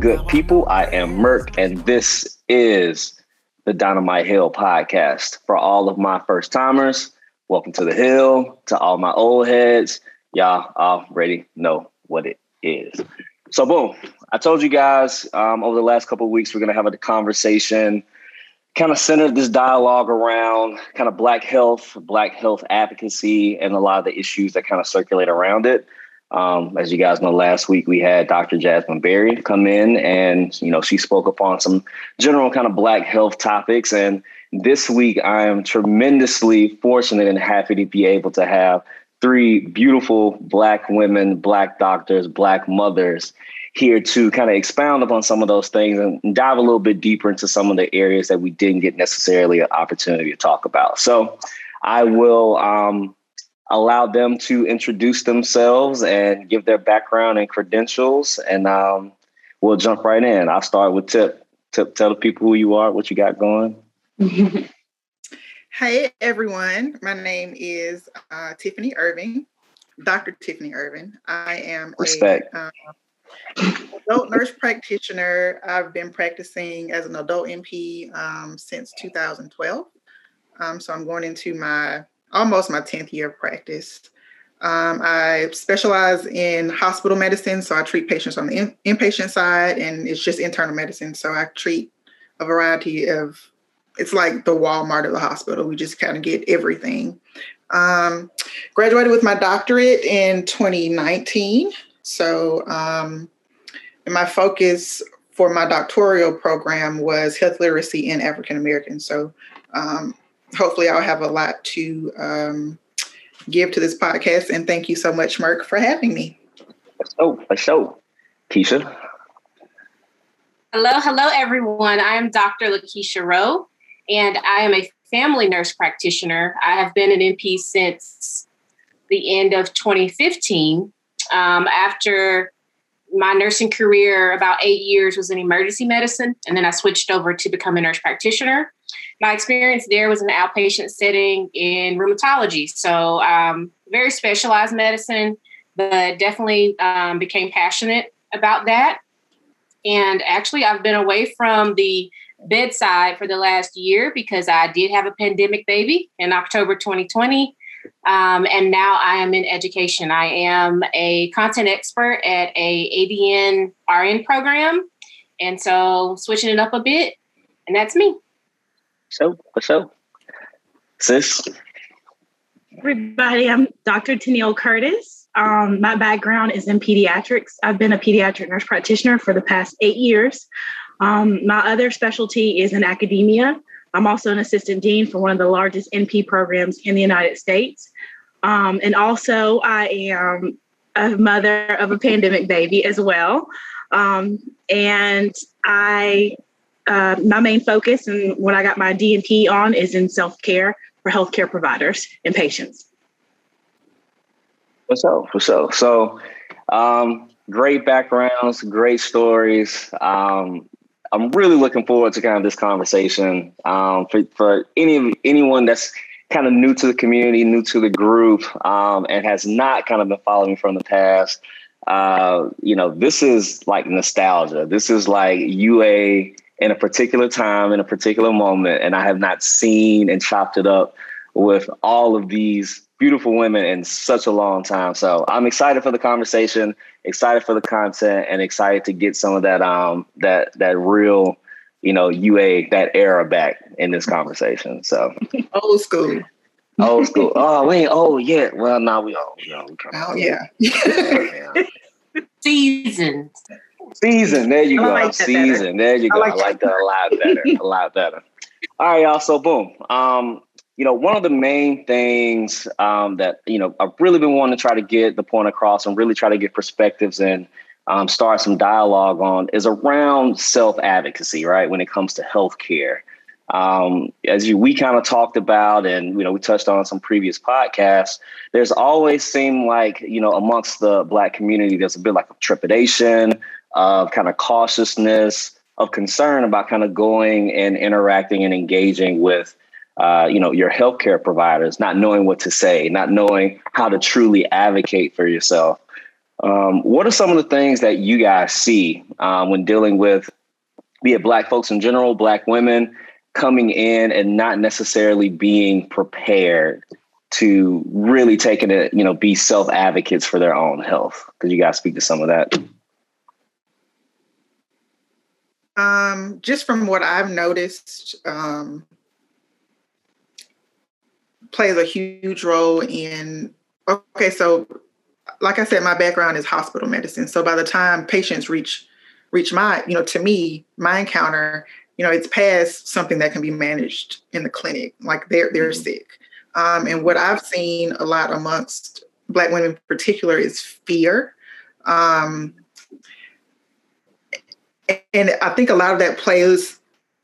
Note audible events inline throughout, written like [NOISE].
Good people? I am Merk, and this is the Dynamite Hill podcast. For all of my first timers, welcome to the Hill. To all my old heads, y'all already know what it is. So, boom, I told you guys um, over the last couple of weeks, we're going to have a conversation kind of centered this dialogue around kind of Black health, Black health advocacy, and a lot of the issues that kind of circulate around it. Um, as you guys know, last week we had Dr. Jasmine Berry come in, and you know she spoke upon some general kind of Black health topics. And this week, I am tremendously fortunate and happy to be able to have three beautiful Black women, Black doctors, Black mothers here to kind of expound upon some of those things and dive a little bit deeper into some of the areas that we didn't get necessarily an opportunity to talk about. So I will um, allow them to introduce themselves and give their background and credentials, and um, we'll jump right in. I'll start with Tip. Tip, tell the people who you are, what you got going. [LAUGHS] Hey everyone, my name is uh, Tiffany Irving, Dr. Tiffany Irving. I am Respect. a um, adult nurse practitioner. I've been practicing as an adult NP um, since 2012. Um, so I'm going into my almost my 10th year of practice. Um, I specialize in hospital medicine, so I treat patients on the in- inpatient side, and it's just internal medicine. So I treat a variety of, it's like the Walmart of the hospital. We just kind of get everything. Um, graduated with my doctorate in 2019. So, um, my focus for my doctoral program was health literacy in African Americans. So, um, hopefully I'll have a lot to um, give to this podcast. And thank you so much, Merk, for having me. Oh, for sure. Keisha. Hello, hello, everyone. I am Dr. Lakeisha Rowe, and I am a family nurse practitioner. I have been an NP since the end of 2015. Um, after my nursing career, about eight years was in emergency medicine, and then I switched over to become a nurse practitioner my experience there was an outpatient setting in rheumatology. So, um, very specialized medicine, but definitely um, became passionate about that. And actually, I've been away from the bedside for the last year because I did have a pandemic baby in October 2020. Um, and now I am in education. I am a content expert at a ADN RN program. And so switching it up a bit, and that's me. So, for sure. Sis? Everybody, I'm Dr. Tennille Curtis. Um, my background is in pediatrics. I've been a pediatric nurse practitioner for the past eight years. Um, my other specialty is in academia. I'm also an assistant dean for one of the largest NP programs in the United States. Um, and also, I am a mother of a pandemic baby as well. Um, and I uh, my main focus and what I got my DNP on is in self care for healthcare providers and patients. For so, for so. So, um, great backgrounds, great stories. Um, I'm really looking forward to kind of this conversation. Um, for, for any anyone that's kind of new to the community, new to the group, um, and has not kind of been following from the past, uh, you know, this is like nostalgia. This is like UA in a particular time, in a particular moment, and I have not seen and chopped it up with all of these beautiful women in such a long time. So I'm excited for the conversation, excited for the content, and excited to get some of that um that that real, you know, UA that era back in this conversation. So [LAUGHS] old school. Old school. Oh, we ain't old yet. Well, now we old. You know, we oh yeah. [LAUGHS] Seasoned. Season. There you go. Like Season. There you go. I like, I like that a lot better. a lot better. All right, y'all. So boom. Um, you know, one of the main things um, that you know I've really been wanting to try to get the point across and really try to get perspectives and um, start some dialogue on is around self advocacy, right? When it comes to healthcare. Um, as you, we kind of talked about, and you know, we touched on some previous podcasts. There's always seemed like you know, amongst the Black community, there's a bit like a trepidation, of kind of cautiousness, of concern about kind of going and interacting and engaging with uh, you know your healthcare providers, not knowing what to say, not knowing how to truly advocate for yourself. Um, what are some of the things that you guys see um, when dealing with, be it Black folks in general, Black women coming in and not necessarily being prepared to really taking it, you know, be self advocates for their own health? Could you guys speak to some of that? Um, just from what I've noticed, um, plays a huge role in. Okay, so like I said, my background is hospital medicine. So by the time patients reach reach my, you know, to me, my encounter, you know, it's past something that can be managed in the clinic. Like they're they're mm-hmm. sick. Um, and what I've seen a lot amongst Black women in particular is fear. Um, and I think a lot of that plays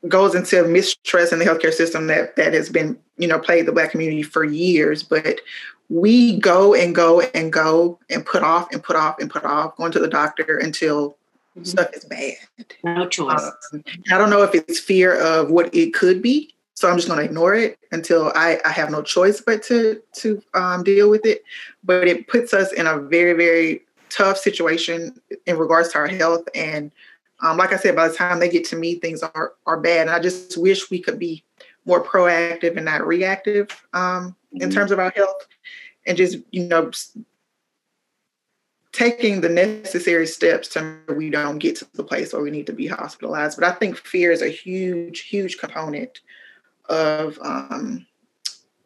goes into mistrust in the healthcare system that that has been you know plagued the Black community for years. But we go and go and go and put off and put off and put off going to the doctor until mm-hmm. stuff is bad. No choice. Um, I don't know if it's fear of what it could be so I'm just going to ignore it until I, I have no choice but to to um, deal with it. But it puts us in a very very tough situation in regards to our health. And um, like I said, by the time they get to me, things are are bad. And I just wish we could be more proactive and not reactive um, mm-hmm. in terms of our health, and just you know taking the necessary steps to we don't get to the place where we need to be hospitalized. But I think fear is a huge, huge component of um,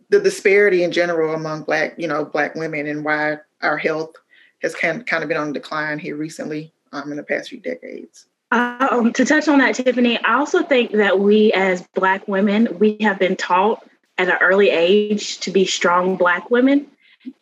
the disparity in general among black, you know, black women and why our health has kind kind of been on decline here recently um, in the past few decades. Um, to touch on that, Tiffany, I also think that we as Black women, we have been taught at an early age to be strong Black women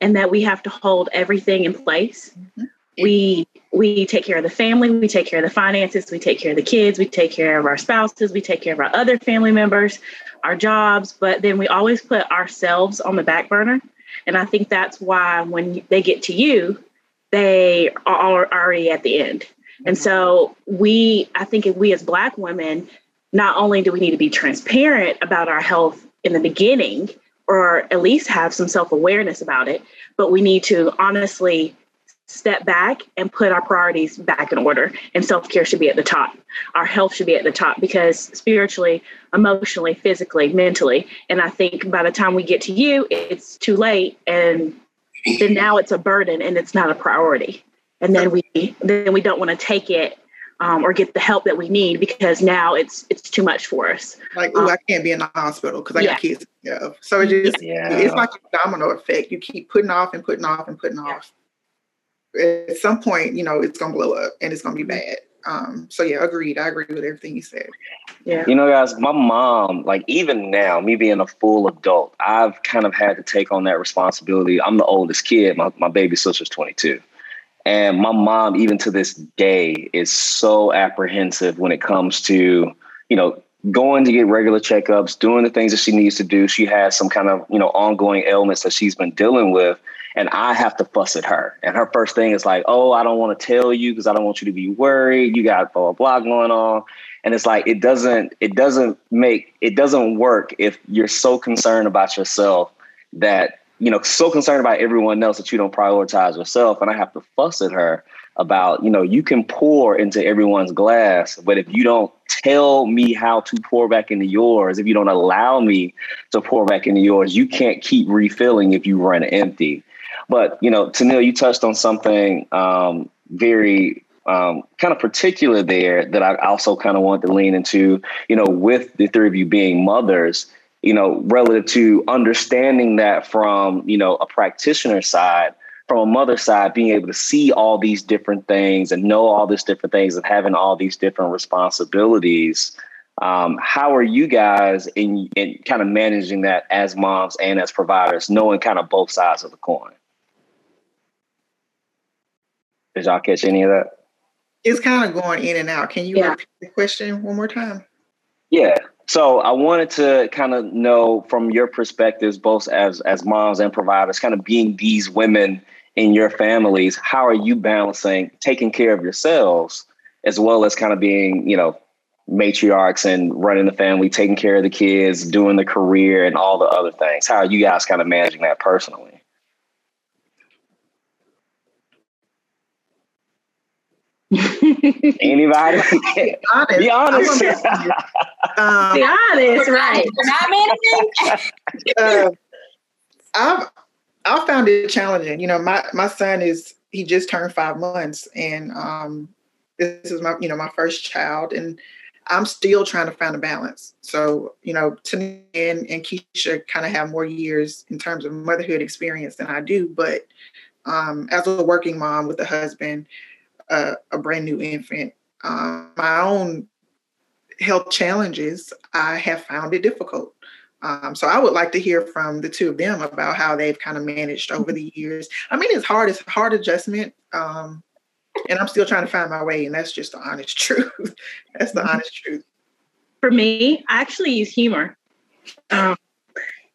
and that we have to hold everything in place. Mm-hmm. We we take care of the family, we take care of the finances, we take care of the kids, we take care of our spouses, we take care of our other family members our jobs, but then we always put ourselves on the back burner. And I think that's why when they get to you, they are already at the end. And so we, I think if we as Black women, not only do we need to be transparent about our health in the beginning, or at least have some self awareness about it, but we need to honestly step back and put our priorities back in order. And self care should be at the top. Our health should be at the top because spiritually, emotionally, physically, mentally. And I think by the time we get to you, it's too late. And then now it's a burden and it's not a priority. And then we then we don't want to take it um, or get the help that we need because now it's it's too much for us. Like, oh, um, I can't be in the hospital because I yeah. got kids. Yeah. So it just yeah. it's like a domino effect. You keep putting off and putting off and putting off at some point, you know, it's gonna blow up and it's gonna be bad. Um, so yeah, agreed. I agree with everything you said. Yeah. You know, guys, my mom, like even now, me being a full adult, I've kind of had to take on that responsibility. I'm the oldest kid. My my baby sister's 22. And my mom, even to this day, is so apprehensive when it comes to, you know, going to get regular checkups, doing the things that she needs to do. She has some kind of, you know, ongoing ailments that she's been dealing with and I have to fuss at her. And her first thing is like, "Oh, I don't want to tell you because I don't want you to be worried. You got blah blah blah going on." And it's like it doesn't it doesn't make it doesn't work if you're so concerned about yourself that you know so concerned about everyone else that you don't prioritize yourself. And I have to fuss at her about you know you can pour into everyone's glass, but if you don't tell me how to pour back into yours, if you don't allow me to pour back into yours, you can't keep refilling if you run empty. But you know, Tennille, you touched on something um, very um, kind of particular there that I also kind of want to lean into. You know, with the three of you being mothers, you know, relative to understanding that from you know a practitioner side, from a mother side, being able to see all these different things and know all these different things and having all these different responsibilities. Um, how are you guys in, in kind of managing that as moms and as providers, knowing kind of both sides of the coin? Did y'all catch any of that? It's kind of going in and out. Can you yeah. repeat the question one more time? Yeah. So I wanted to kind of know from your perspectives, both as as moms and providers, kind of being these women in your families, how are you balancing taking care of yourselves as well as kind of being, you know, matriarchs and running the family, taking care of the kids, doing the career and all the other things? How are you guys kind of managing that personally? Anybody? [LAUGHS] Be honest. Be honest. [LAUGHS] Um, Be honest, right? Not managing. [LAUGHS] uh, I've I found it challenging. You know, my my son is he just turned five months, and um, this is my you know my first child, and I'm still trying to find a balance. So you know, Tania and, and Keisha kind of have more years in terms of motherhood experience than I do, but um, as a working mom with a husband, uh, a brand new infant, um, my own health challenges, I have found it difficult. Um, so I would like to hear from the two of them about how they've kind of managed over the years. I mean, it's hard; it's hard adjustment, um, and I'm still trying to find my way. And that's just the honest [LAUGHS] truth. that's the honest truth. For me, I actually use humor. Um,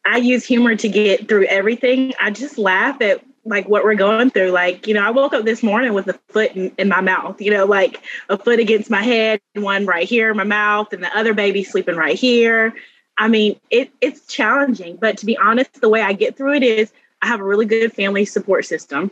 I use humor to get through everything. I just laugh at like what we're going through. Like, you know, I woke up this morning with a foot in, in, my mouth, you know, like a foot against my head, one right here in my mouth, and the other baby sleeping right here. I mean, it it's challenging, but to be honest, the way I get through it is I have a really good family support system.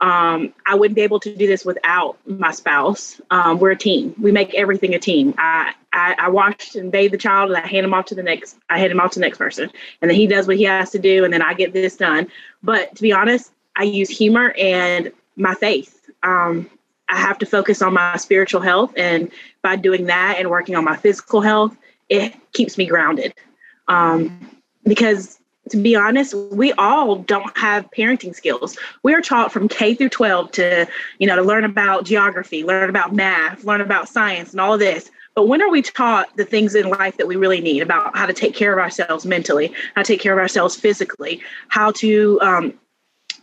Um, I wouldn't be able to do this without my spouse. Um, we're a team. We make everything a team. I, I, I wash and bathe the child, and I hand him off to the next. I hand him off to the next person, and then he does what he has to do, and then I get this done. But to be honest, I use humor and my faith. Um, I have to focus on my spiritual health, and by doing that and working on my physical health, it keeps me grounded. Um, because to be honest, we all don't have parenting skills. We are taught from K through 12 to, you know, to learn about geography, learn about math, learn about science and all of this. But when are we taught the things in life that we really need about how to take care of ourselves mentally, how to take care of ourselves physically, how to um,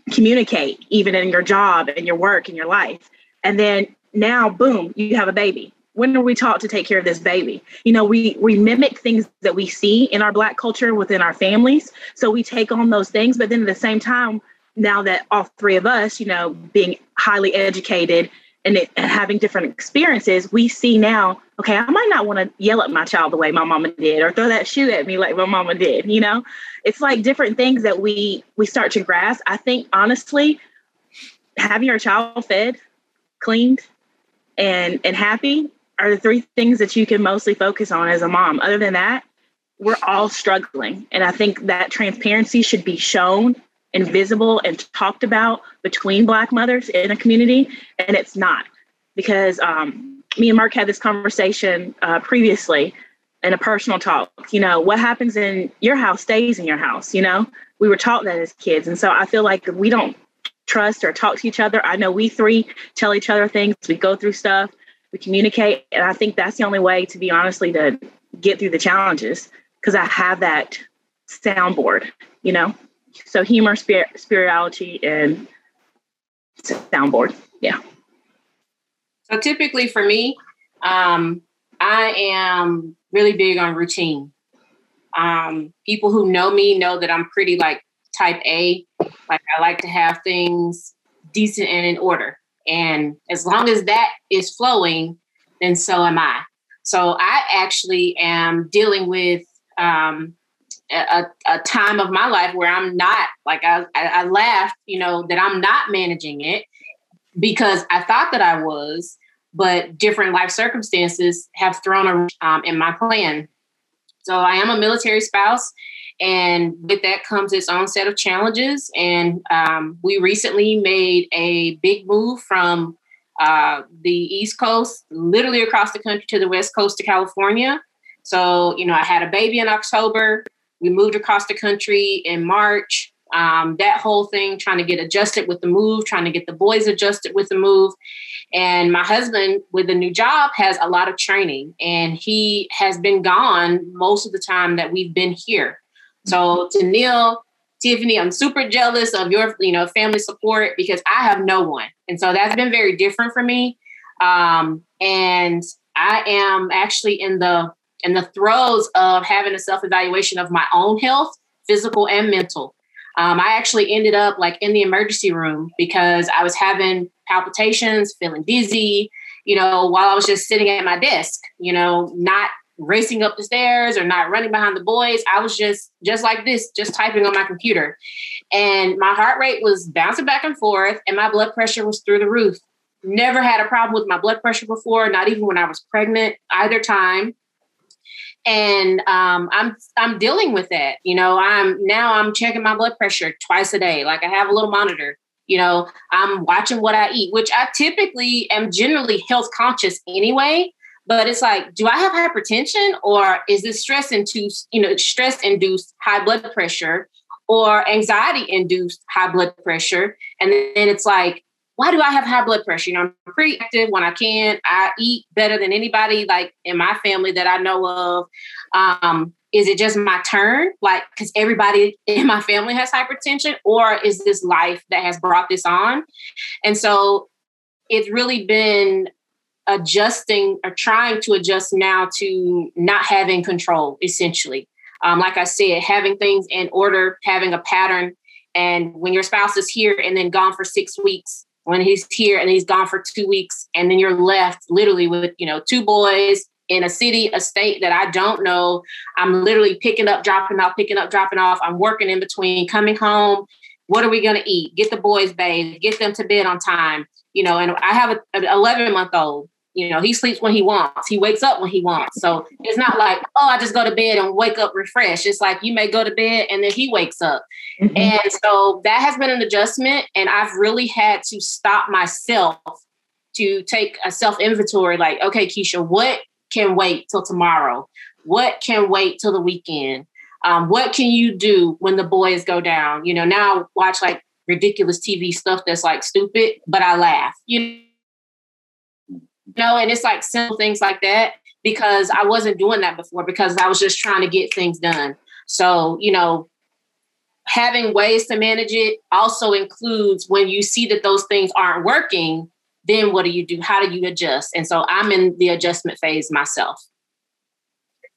communicate even in your job and your work and your life? And then now, boom, you have a baby. When are we taught to take care of this baby? You know we we mimic things that we see in our black culture within our families. So we take on those things. But then at the same time now that all three of us you know being highly educated and, it, having different experiences we see now okay i might not want to yell at my child the way my mama did or throw that shoe at me like my mama did you know it's like different things that we we start to grasp i think honestly having your child fed cleaned and and happy are the three things that you can mostly focus on as a mom. Other than that, we're all struggling. And I think that transparency should be shown and visible and talked about between Black mothers in a community. And it's not because um, me and Mark had this conversation uh, previously in a personal talk. You know, what happens in your house stays in your house. You know, we were taught that as kids. And so I feel like we don't trust or talk to each other. I know we three tell each other things, we go through stuff we communicate and i think that's the only way to be honestly to get through the challenges because i have that soundboard you know so humor spirit spirituality and soundboard. Yeah. So typically for me um, i am really big on routine. Um, people who know me know that i'm pretty like type a. Like i like to have things decent and in order. And as long as that is flowing, then so am I. So I actually am dealing with um, a, a, time of my life where I'm not like I, I, laughed, you know, that I'm not managing it because I thought that I was, but different life circumstances have thrown a um, in my plan. So I am a military spouse, and with that comes its own set of challenges. And um, we recently made a big move from uh, the East Coast, literally across the country to the West Coast to California. So, you know, I had a baby in October. We moved across the country in March. Um, that whole thing, trying to get adjusted with the move, trying to get the boys adjusted with the move. And my husband, with a new job, has a lot of training and he has been gone most of the time that we've been here. So Tennille, Tiffany, I'm super jealous of your, you know, family support because I have no one. And so that's been very different for me. Um, and I am actually in the in the throes of having a self-evaluation of my own health, physical and mental. Um, I actually ended up like in the emergency room because I was having palpitations, feeling dizzy, you know, while I was just sitting at my desk, you know, not racing up the stairs or not running behind the boys. I was just just like this, just typing on my computer. And my heart rate was bouncing back and forth and my blood pressure was through the roof. never had a problem with my blood pressure before, not even when I was pregnant, either time. And um, I'm I'm dealing with that. You know, I'm now I'm checking my blood pressure twice a day. Like I have a little monitor. You know, I'm watching what I eat, which I typically am generally health conscious anyway. But it's like, do I have hypertension or is this stress induced, you know, stress induced high blood pressure or anxiety induced high blood pressure? And then it's like, why do I have high blood pressure? You know, I'm pretty active when I can. I eat better than anybody like in my family that I know of. Um, is it just my turn? Like, because everybody in my family has hypertension, or is this life that has brought this on? And so it's really been adjusting or trying to adjust now to not having control, essentially. Um, like I said, having things in order, having a pattern. And when your spouse is here and then gone for six weeks, when he's here and he's gone for two weeks and then you're left literally with you know two boys in a city a state that i don't know. I'm literally picking up dropping off picking up dropping off. I'm working in between coming home. What are we going to eat? Get the boys bathed get them to bed on time you know and i have an 11 month old you know, he sleeps when he wants. He wakes up when he wants. So it's not like, oh, I just go to bed and wake up refreshed. It's like you may go to bed and then he wakes up. Mm-hmm. And so that has been an adjustment. And I've really had to stop myself to take a self inventory like, okay, Keisha, what can wait till tomorrow? What can wait till the weekend? Um, what can you do when the boys go down? You know, now I watch like ridiculous TV stuff that's like stupid, but I laugh. You you know, and it's like simple things like that because I wasn't doing that before because I was just trying to get things done. So, you know, having ways to manage it also includes when you see that those things aren't working, then what do you do? How do you adjust? And so I'm in the adjustment phase myself.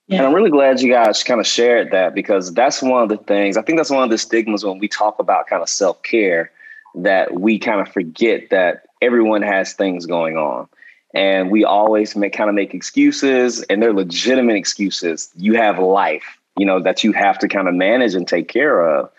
Yeah. And I'm really glad you guys kind of shared that because that's one of the things, I think that's one of the stigmas when we talk about kind of self care that we kind of forget that everyone has things going on and we always make kind of make excuses and they're legitimate excuses. You have life you know that you have to kind of manage and take care of.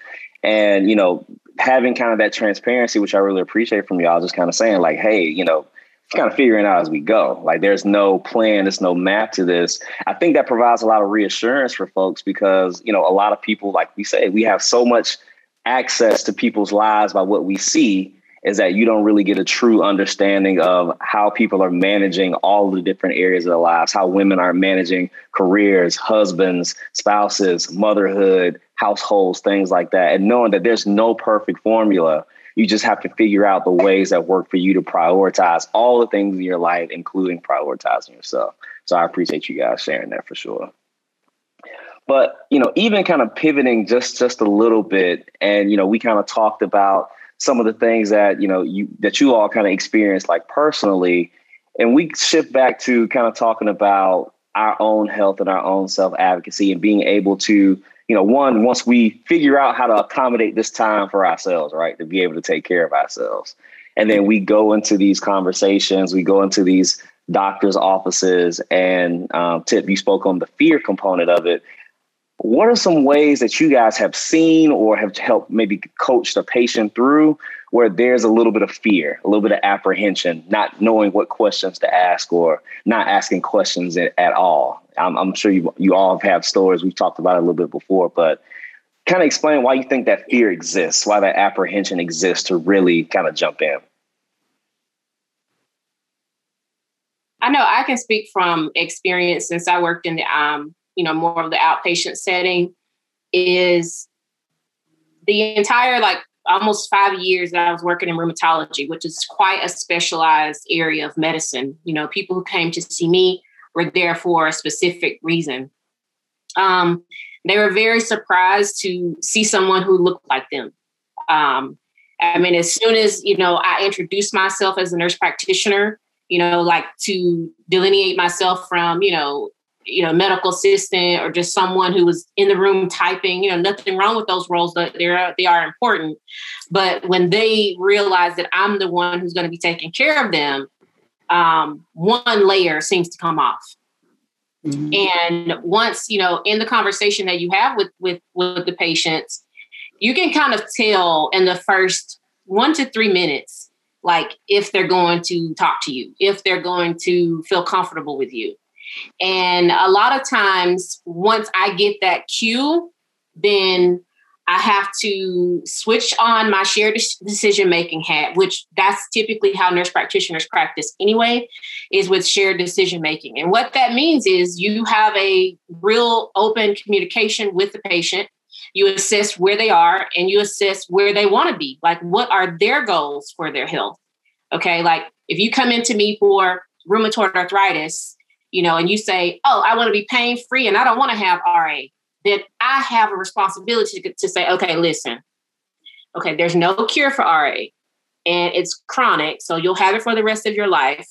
And you know having kind of that transparency which i really appreciate from y'all just kind of saying like hey you know kind of figuring out as we go. Like there's no plan there's no map to this. I think that provides a lot of reassurance for folks because you know a lot of people like we say we have so much access to people's lives by what we see is that you don't really get a true understanding of how people are managing all the different areas of their lives, how women are managing careers, husbands, spouses, motherhood, households, things like that. And knowing that there's no perfect formula, you just have to figure out the ways that work for you to prioritize all the things in your life, including prioritizing yourself. So I appreciate you guys sharing that for sure. But you know, even kind of pivoting just just a little bit, and you know, we kind of talked about some of the things that you know you that you all kind of experienced like personally. And we shift back to kind of talking about our own health and our own self advocacy and being able to you know one once we figure out how to accommodate this time for ourselves right to be able to take care of ourselves. And then we go into these conversations we go into these doctors offices and um, tip you spoke on the fear component of it what are some ways that you guys have seen or have helped maybe coach the patient through where there's a little bit of fear, a little bit of apprehension, not knowing what questions to ask or not asking questions at, at all? I'm, I'm, sure you, you all have had stories. We've talked about it a little bit before, but kind of explain why you think that fear exists, why that apprehension exists to really kind of jump in. I know I can speak from experience since I worked in the um, you know, more of the outpatient setting is the entire like almost five years that I was working in rheumatology, which is quite a specialized area of medicine. You know, people who came to see me were there for a specific reason. Um, they were very surprised to see someone who looked like them. Um, I mean, as soon as you know, I introduced myself as a nurse practitioner. You know, like to delineate myself from you know you know, medical assistant or just someone who was in the room typing, you know, nothing wrong with those roles, but they're they are important. But when they realize that I'm the one who's going to be taking care of them, um, one layer seems to come off. Mm-hmm. And once, you know, in the conversation that you have with with with the patients, you can kind of tell in the first one to three minutes like if they're going to talk to you, if they're going to feel comfortable with you. And a lot of times, once I get that cue, then I have to switch on my shared decision making hat, which that's typically how nurse practitioners practice anyway, is with shared decision making. And what that means is you have a real open communication with the patient. You assess where they are and you assess where they want to be. Like, what are their goals for their health? Okay. Like, if you come into me for rheumatoid arthritis, you know, and you say, Oh, I want to be pain free and I don't want to have RA then I have a responsibility to, to say, okay, listen, okay, there's no cure for RA and it's chronic, so you'll have it for the rest of your life.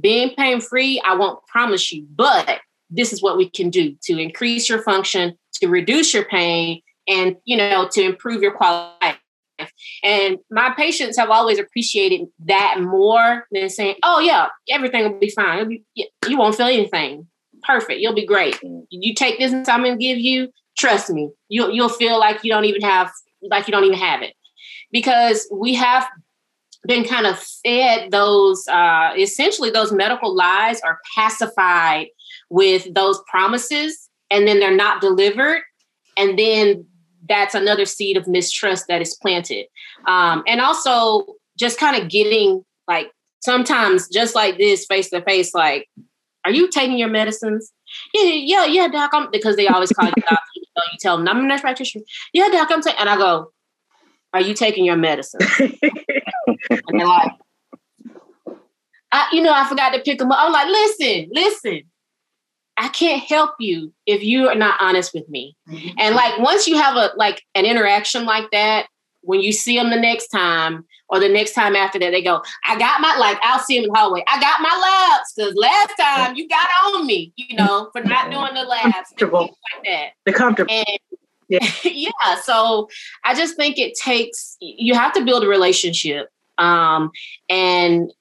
Being pain free, I won't promise you, but this is what we can do to increase your function, to reduce your pain, and you know, to improve your quality. And my patients have always appreciated that more than saying, "Oh yeah, everything will be fine. Be, you won't feel anything." perfect. You'll be great. Mm. You take this I'm gonna give you, trust me, you'll you'll feel like you don't even have like you don't even have it. Because we have been kind of fed those uh essentially those medical lies are pacified with those promises and then they're not delivered. And then that's another seed of mistrust that is planted. Um, and also just kind of getting like sometimes just like this face to face, like are you taking your medicines? Yeah, yeah, yeah, doc. I'm because they always call you doc. You, know, you tell them I'm a nurse practitioner. Yeah, doc. I'm taking, and I go, Are you taking your medicine? [LAUGHS] and they're like, I, you know, I forgot to pick them up. I'm like, listen, listen. I can't help you if you are not honest with me. Mm-hmm. And like once you have a like an interaction like that, when you see them the next time or the next time after that, they go, I got my, like, I'll see them in the hallway. I got my labs because last time you got on me, you know, for not doing the labs. Like that. The comfortable. And, yeah. [LAUGHS] yeah. So I just think it takes, you have to build a relationship. Um, and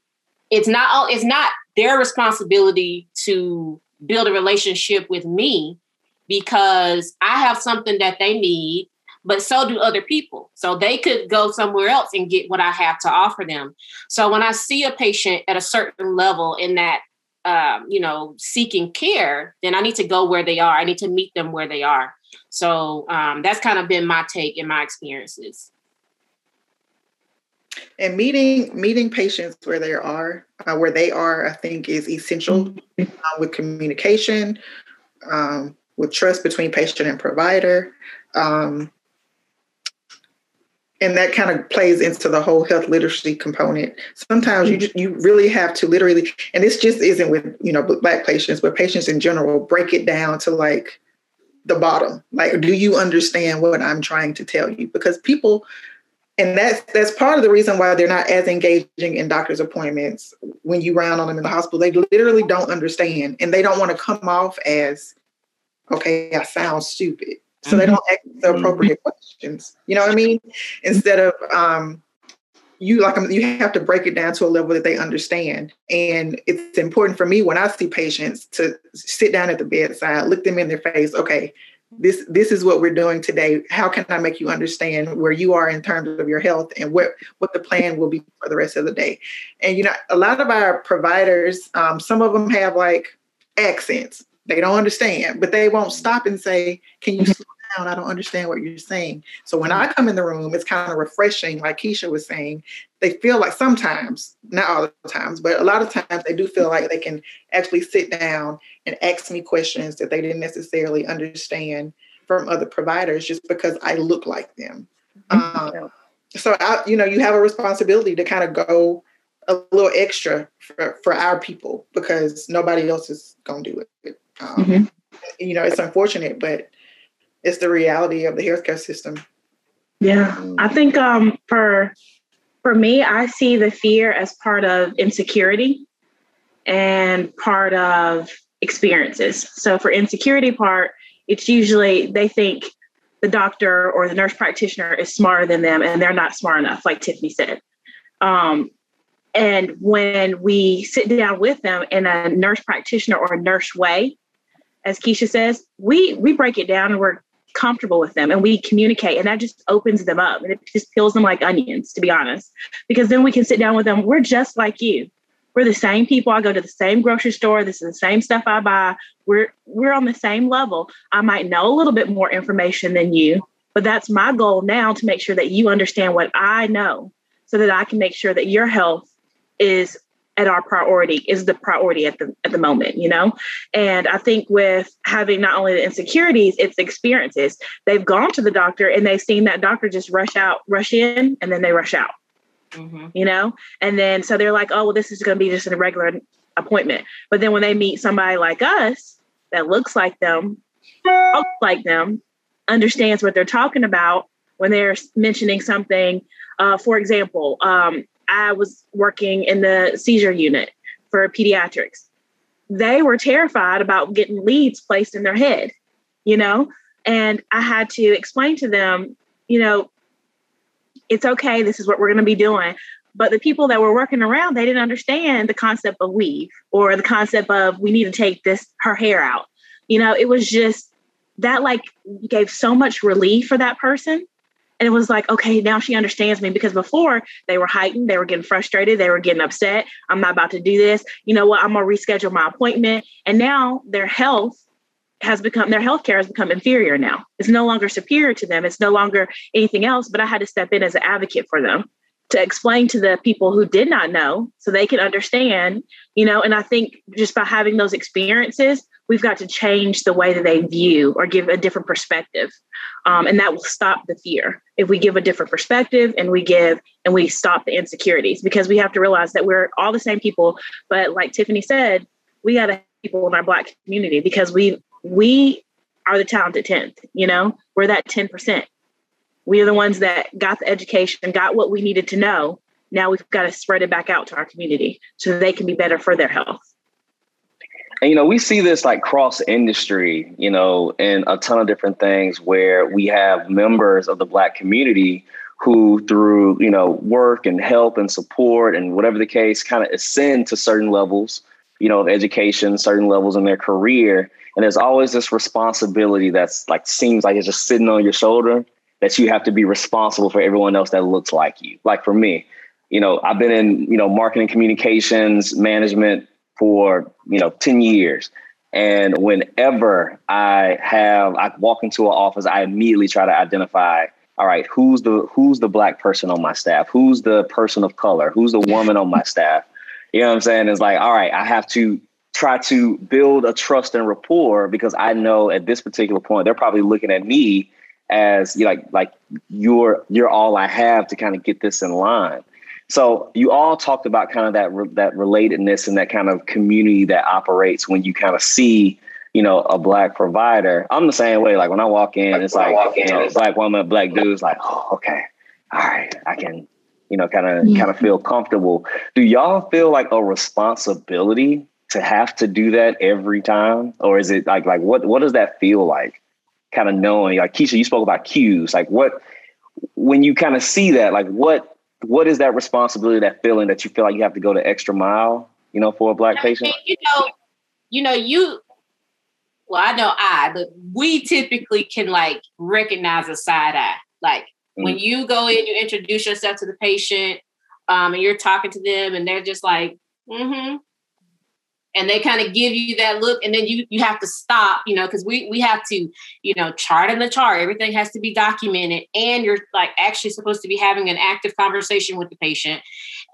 it's not all, it's not their responsibility to build a relationship with me because I have something that they need but so do other people. So they could go somewhere else and get what I have to offer them. So when I see a patient at a certain level in that, um, you know, seeking care, then I need to go where they are. I need to meet them where they are. So um, that's kind of been my take in my experiences. And meeting meeting patients where they are, uh, where they are, I think is essential mm-hmm. uh, with communication, um, with trust between patient and provider. Um, and that kind of plays into the whole health literacy component. Sometimes you just, you really have to literally, and this just isn't with you know black patients, but patients in general, break it down to like the bottom. Like, do you understand what I'm trying to tell you? Because people, and that's that's part of the reason why they're not as engaging in doctor's appointments when you round on them in the hospital. They literally don't understand, and they don't want to come off as, okay, I sound stupid so mm-hmm. they don't ask the appropriate mm-hmm. questions. You know what I mean? Instead of um, you like um, you have to break it down to a level that they understand. And it's important for me when I see patients to sit down at the bedside, look them in their face. Okay, this this is what we're doing today. How can I make you understand where you are in terms of your health and what what the plan will be for the rest of the day? And you know, a lot of our providers, um, some of them have like accents. They don't understand, but they won't stop and say, "Can you slow down. I don't understand what you're saying. So when I come in the room, it's kind of refreshing, like Keisha was saying. They feel like sometimes, not all the times, but a lot of times they do feel like they can actually sit down and ask me questions that they didn't necessarily understand from other providers just because I look like them. Mm-hmm. Um, so I, you know, you have a responsibility to kind of go a little extra for, for our people because nobody else is going to do it. Um, mm-hmm. You know, it's unfortunate, but it's the reality of the healthcare system. Yeah, I think um, for for me, I see the fear as part of insecurity and part of experiences. So for insecurity part, it's usually they think the doctor or the nurse practitioner is smarter than them and they're not smart enough, like Tiffany said. Um, and when we sit down with them in a nurse practitioner or a nurse way, as Keisha says, we we break it down and we're comfortable with them and we communicate and that just opens them up and it just peels them like onions to be honest. Because then we can sit down with them we're just like you. We're the same people. I go to the same grocery store. This is the same stuff i buy. We're we're on the same level. I might know a little bit more information than you but that's my goal now to make sure that you understand what i know so that i can make sure that your health is at our priority is the priority at the at the moment you know? And i think with having not only the insecurities it's experiences. They've gone to the doctor and they've seen that doctor just rush out rush in and then they rush out mm-hmm. you know? And then so they're like oh well this is going to be just a regular appointment. But then when they meet somebody like us that looks like them looks like them understands what they're talking about when they're mentioning something uh, for example um, I was working in the seizure unit for pediatrics. They were terrified about getting leads placed in their head, you know? And I had to explain to them, you know, it's okay, this is what we're going to be doing. But the people that were working around, they didn't understand the concept of weave or the concept of we need to take this her hair out. You know, it was just that like gave so much relief for that person and it was like, okay, now she understands me because before they were heightened, they were getting frustrated, they were getting upset. I'm not about to do this. You know what? I'm gonna reschedule my appointment. And now their health has become their health care has become inferior now. It's no longer superior to them. It's no longer anything else. But I had to step in as an advocate for them to explain to the people who did not know so they can understand, you know, and I think just by having those experiences, we've got to change the way that they view or give a different perspective. Um, and that will stop the fear if we give a different perspective and we give and we stop the insecurities because we have to realize that we're all the same people. But like Tiffany said, we got to people in our black community because we we are the talented 10th, you know, we're that 10%. We are the ones that got the education, got what we needed to know. Now we've got to spread it back out to our community so they can be better for their health. And you know, we see this like cross industry, you know, in a ton of different things where we have members of the black community who through, you know, work and help and support and whatever the case kind of ascend to certain levels, you know, of education, certain levels in their career. And there's always this responsibility that's like seems like it's just sitting on your shoulder that you have to be responsible for everyone else that looks like you. Like for me, you know, I've been in, you know, marketing communications, management, for you know 10 years. And whenever i have i walk into an office i immediately try to identify all right who's the who's the black person on my staff? Who's the person of color? Who's the woman on my staff? You know what i'm saying? It's like all right i have to try to build a trust and rapport because i know at this particular point they're probably looking at me as you like like you're you're all i have to kind of get this in line so you all talked about kind of that re- that relatedness and that kind of community that operates when you kind of see, you know, a black provider. I'm the same way. Like when I walk in, it's like, walk in, you know, black woman, black dudes, like, oh, okay, all right, I can, you know, kind of yeah. kind of feel comfortable. Do y'all feel like a responsibility to have to do that every time, or is it like like what what does that feel like? Kind of knowing, like Keisha, you spoke about cues. Like what when you kind of see that, like what what is that responsibility, that feeling that you feel like you have to go the extra mile, you know, for a black patient? You know, you know, you well, I know I, but we typically can like recognize a side eye. Like mm-hmm. when you go in, you introduce yourself to the patient, um, and you're talking to them, and they're just like, mm-hmm, and they kind of give you that look and then you you have to stop you know because we we have to you know chart in the chart everything has to be documented and you're like actually supposed to be having an active conversation with the patient.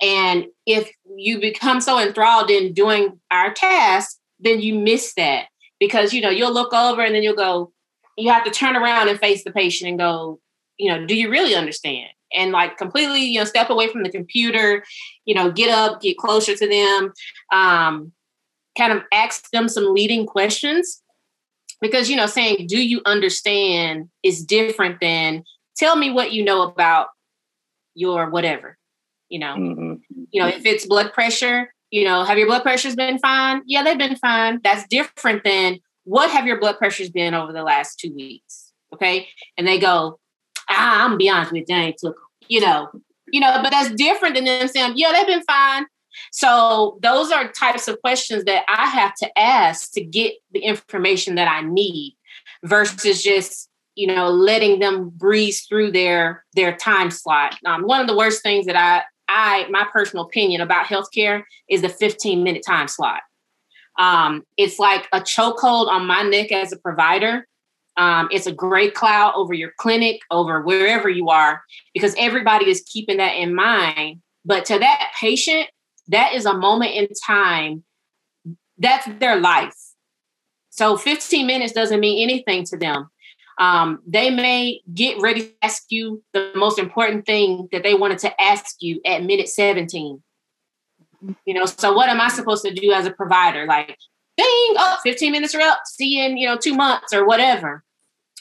And if you become so enthralled in doing our task then you miss that because you know you'll look over and then you'll go you have to turn around and face the patient and go you know do you really understand? And like completely you know step away from the computer you know get up get closer to them um kind of ask them some leading questions. Because you know saying do you understand? is different than tell me what you know about your whatever you know? Mm-hmm. you know if it's blood pressure you know have your blood pressures been fine? Yeah they've been fine. That's different than what have your blood pressures been over the last two weeks? Okay? And they go ah i'm gonna be honest with you I took you know? You know but that's different than them saying yeah they've been fine so those are types of questions that I have to ask to get the information that I need versus just you know, letting them breeze through their their time slot. Um, one of the worst things that I I my personal opinion about healthcare is the 15 minute time slot. Um, it's like a chokehold on my neck as a provider. Um, it's a gray cloud over your clinic, over wherever you are, because everybody is keeping that in mind. But to that patient, that is a moment in time. That's their life. So 15 minutes doesn't mean anything to them. Um, they may get ready to ask you the most important thing that they wanted to ask you at minute 17. You know, so what am I supposed to do as a provider? Like, ding, oh, 15 minutes are up, see you in, you know, two months or whatever.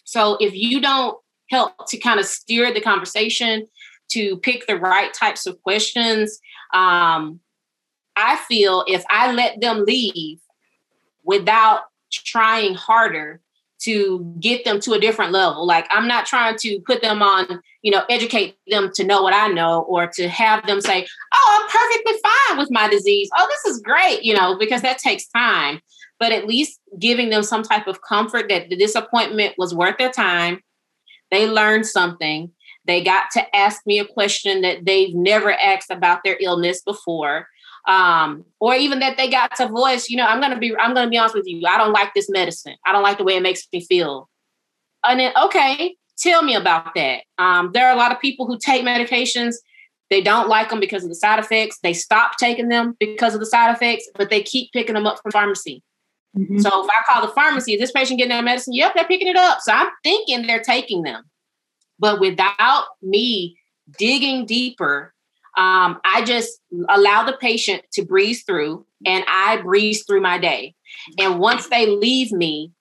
So if you don't help to kind of steer the conversation, to pick the right types of questions, um, I feel if I let them leave without trying harder to get them to a different level. Like I'm not trying to put them on, you know, educate them to know what I know or to have them say, "Oh, I'm perfectly fine with my disease. Oh, this is great," you know, because that takes time. But at least giving them some type of comfort that the disappointment was worth their time. They learned something. They got to ask me a question that they've never asked about their illness before um, or even that they got to voice, you know, I'm gonna be, I'm gonna be honest with you, I don't like this medicine. I don't like the way it makes me feel. And then, okay, tell me about that. Um, there are a lot of people who take medications, they don't like them because of the side effects. They stop taking them because of the side effects, but they keep picking them up from pharmacy. Mm-hmm. So if I call the pharmacy, is this patient getting their medicine? Yep, they're picking it up. So I'm thinking they're taking them. But without me digging deeper um, I just allow the patient to breeze through and I breeze through my day. And once they leave me,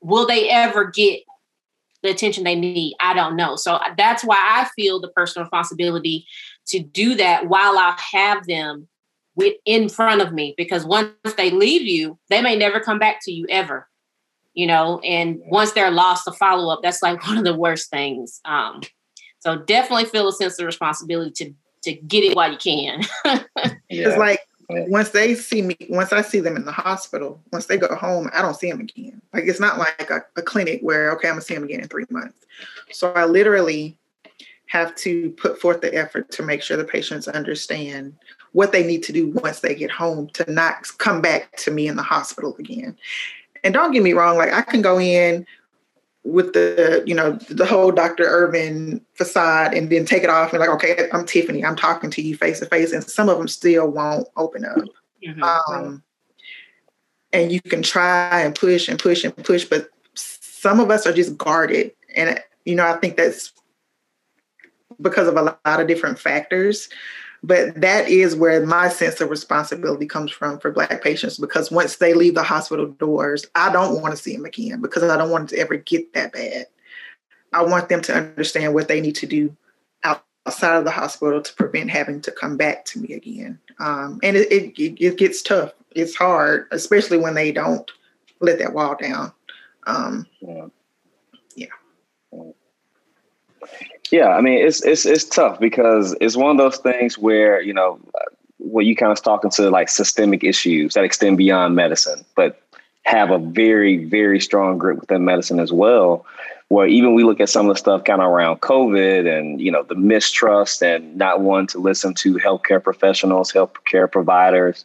will they ever get the attention they need? I don't know. So that's why I feel the personal responsibility to do that while I have them with in front of me because once they leave you, they may never come back to you ever. You know, and once they're lost, the follow up, that's like [LAUGHS] one of the worst things. Um, so definitely feel a sense of responsibility to to get it while you can. [LAUGHS] It's like once they see me, once I see them in the hospital, once they go home, I don't see them again. Like it's not like a, a clinic where okay, I'm gonna see them again in three months. So I literally have to put forth the effort to make sure the patients understand what they need to do once they get home to not come back to me in the hospital again. And don't get me wrong, like I can go in with the you know the whole Dr. Irvin facade and then take it off and like okay I'm Tiffany I'm talking to you face to face and some of them still won't open up mm-hmm. um, and you can try and push and push and push but some of us are just guarded and you know I think that's because of a lot of different factors but that is where my sense of responsibility comes from for Black patients because once they leave the hospital doors, I don't want to see them again because I don't want it to ever get that bad. I want them to understand what they need to do outside of the hospital to prevent having to come back to me again. Um, and it, it, it, gets tough. It's hard, especially when they don't let that wall down. Um, yeah. yeah. Yeah, I mean it's it's it's tough because it's one of those things where you know where you kind of talking to like systemic issues that extend beyond medicine, but have a very very strong grip within medicine as well. Where even we look at some of the stuff kind of around COVID and you know the mistrust and not wanting to listen to healthcare professionals, healthcare providers.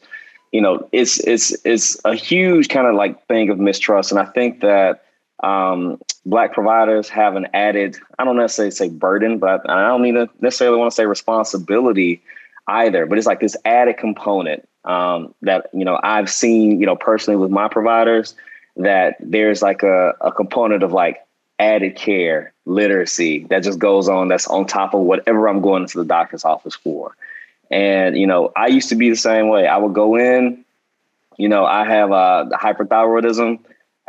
You know, it's it's it's a huge kind of like thing of mistrust, and I think that um, black providers have an added, I don't necessarily say burden, but I don't even necessarily want to say responsibility either, but it's like this added component um, that, you know, I've seen, you know, personally with my providers that there's like a, a component of like added care, literacy that just goes on that's on top of whatever I'm going into the doctor's office for. And, you know, I used to be the same way. I would go in, you know, I have uh, hyperthyroidism